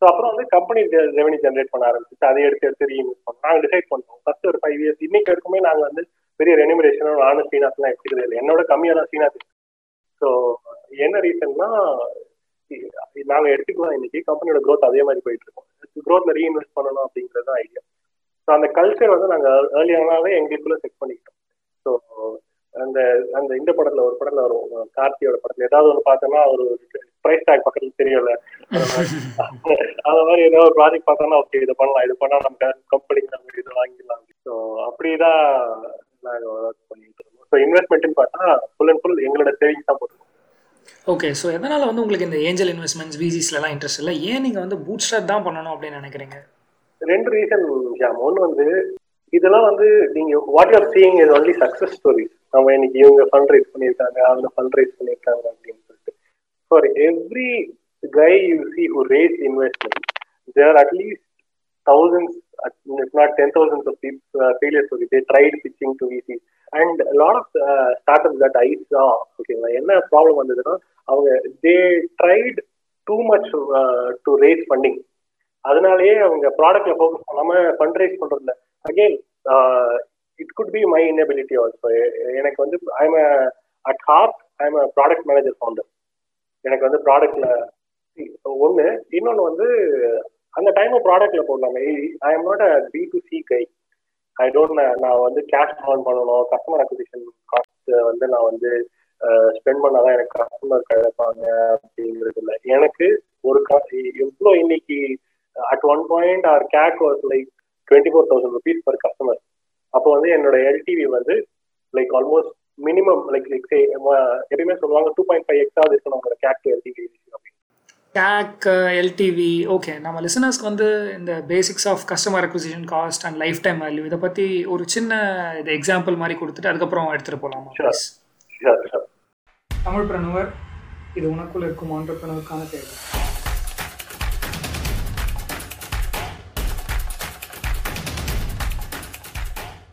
ஸோ அப்புறம் வந்து கம்பெனி ரெவன்யூ ஜென்ரேட் பண்ண ஆரம்பிச்சு அதை எடுத்து எடுத்து ரீஇன்வெஸ்ட் பண்ணோம். நாங்கள் டிசைட் பண்ணோம் ஃபர்ஸ்ட் ஒரு ஃபைவ் இயர்ஸ் இன்னைக்கு வரைக்குமே நாங்கள் வந்து பெரிய ரெனிமரேஷனோ நானும் ஸ்ரீநாத்லாம் எடுத்துக்கிறது இல்லை. என்னோட கம்மியாக தான் ஸ்ரீநாத் ஸோ என்ன ரீசன்னா நாங்கள் எடுத்துக்கலாம் இன்னைக்கு. கம்பெனியோட க்ரோத் அதே மாதிரி போயிட்டு இருக்கோம். க்ரோத்ல ரீஇன்வெஸ்ட் பண்ணணும் அப்படிங்கிறது தான் ஐடியா ஸோ அந்த கல்ச்சர் வந்து நாங்கள் ஏர்லியானாவே எங்களுக்குள்ள செக் பண்ணிக்கிட்டோம். ஸோ அந்த அந்த இந்த படத்துல ஒரு படத்துல வரும். கார்த்தியோட படத்துல. ஏதாவது ஒன்று பார்த்தோம்னா ஒரு பிரைஸ் டேக் பக்கத்துல தெரியல அந்த மாதிரி ஏதாவது ஒரு ப்ராஜெக்ட் பார்த்தோம்னா ஓகே இதை பண்ணலாம். இது பண்ணா நம்ம கம்பெனிக்கு நம்ம இதை வாங்கிடலாம். ஸோ அப்படிதான் நாங்கள் ஒர்க் பண்ணிட்டு இருக்கோம். ஸோ இன்வெஸ்ட்மெண்ட்னு பார்த்தா ஃபுல் அண்ட் ஃபுல் எங்களோட சேவிங்ஸ் தான் போட்டுருக்கோம். ஓகே ஸோ எதனால் வந்து உங்களுக்கு இந்த ஏஞ்சல் இன்வெஸ்ட்மெண்ட்ஸ் விசிஸ்லாம் இன்ட்ரெஸ்ட் இல்லை? ஏன் நீங்கள் வந்து பூட் ஸ்டார்ட் தான் பண்ணணும் அப்படின்னு நினைக்கிறீங்க? ரெண்டு ரீசன் ஒன்று வந்து இதெல்லாம் வந்து நீங்க what you're seeing is only success stories நம்ம இன்னைக்கு இவங்க ஃபண்ட் ரைஸ் பண்ணியிருக்காங்க அவங்க ஃபண்ட் ரைஸ் பண்ணியிருக்காங்க அப்படின்னு சொல்லிட்டு for every guy you see who raise investment there at least thousands, if not ten thousands of people, uh, failures. Okay, they tried pitching to VCs. And a lot of uh, startups that I saw, okay, என்ன problem வந்ததுன்னா அவங்க they tried too much to raise funding அதனாலேயே அவங்க ப்ராடக்ட்ல focus பண்ணாம fund raise பண்றதில்ல again it could be my inability also எனக்கு வந்து I'm at heart I'm a product manager founder எனக்கு வந்து ப்ராடக்ட்ல ஒன்று இன்னொன்று வந்து அந்த டைம் ப்ராடக்ட்ல போடலாமே. I am not a B to C guy I don't நான் வந்து கேஷ் ஆன் பண்ணணும் கஸ்டமர் அக்விசிஷன் காஸ்ட் வந்து நான் வந்து ஸ்பெண்ட் பண்ணாதான் எனக்கு கஸ்டமர் கிடைப்பாங்க அப்படிங்கிறது இல்லை. எனக்கு ஒரு எவ்வளோ இன்னைக்கு at one point our CAC was like twenty four thousand rupees per customer அப்போ வந்து என்னோட எல்டிவி வந்து like almost minimum like like எப்பயுமே சொல்லுவாங்க டூ பாயிண்ட் ஃபைவ் எக்ஸாவது இருக்கணும் உங்களோட CAC to LTV CAC LTV okay நம்ம லிசனர்ஸ்க்கு வந்து இந்த basics of customer acquisition cost and lifetime value இதை பற்றி ஒரு சின்ன இது எக்ஸாம்பிள் மாதிரி கொடுத்துட்டு அதுக்கப்புறம் எடுத்துகிட்டு போகலாமா தமிழ் பிரணுவர் இது உனக்குள்ள இருக்கும் ஆண்டர்பனருக்கான தேவை.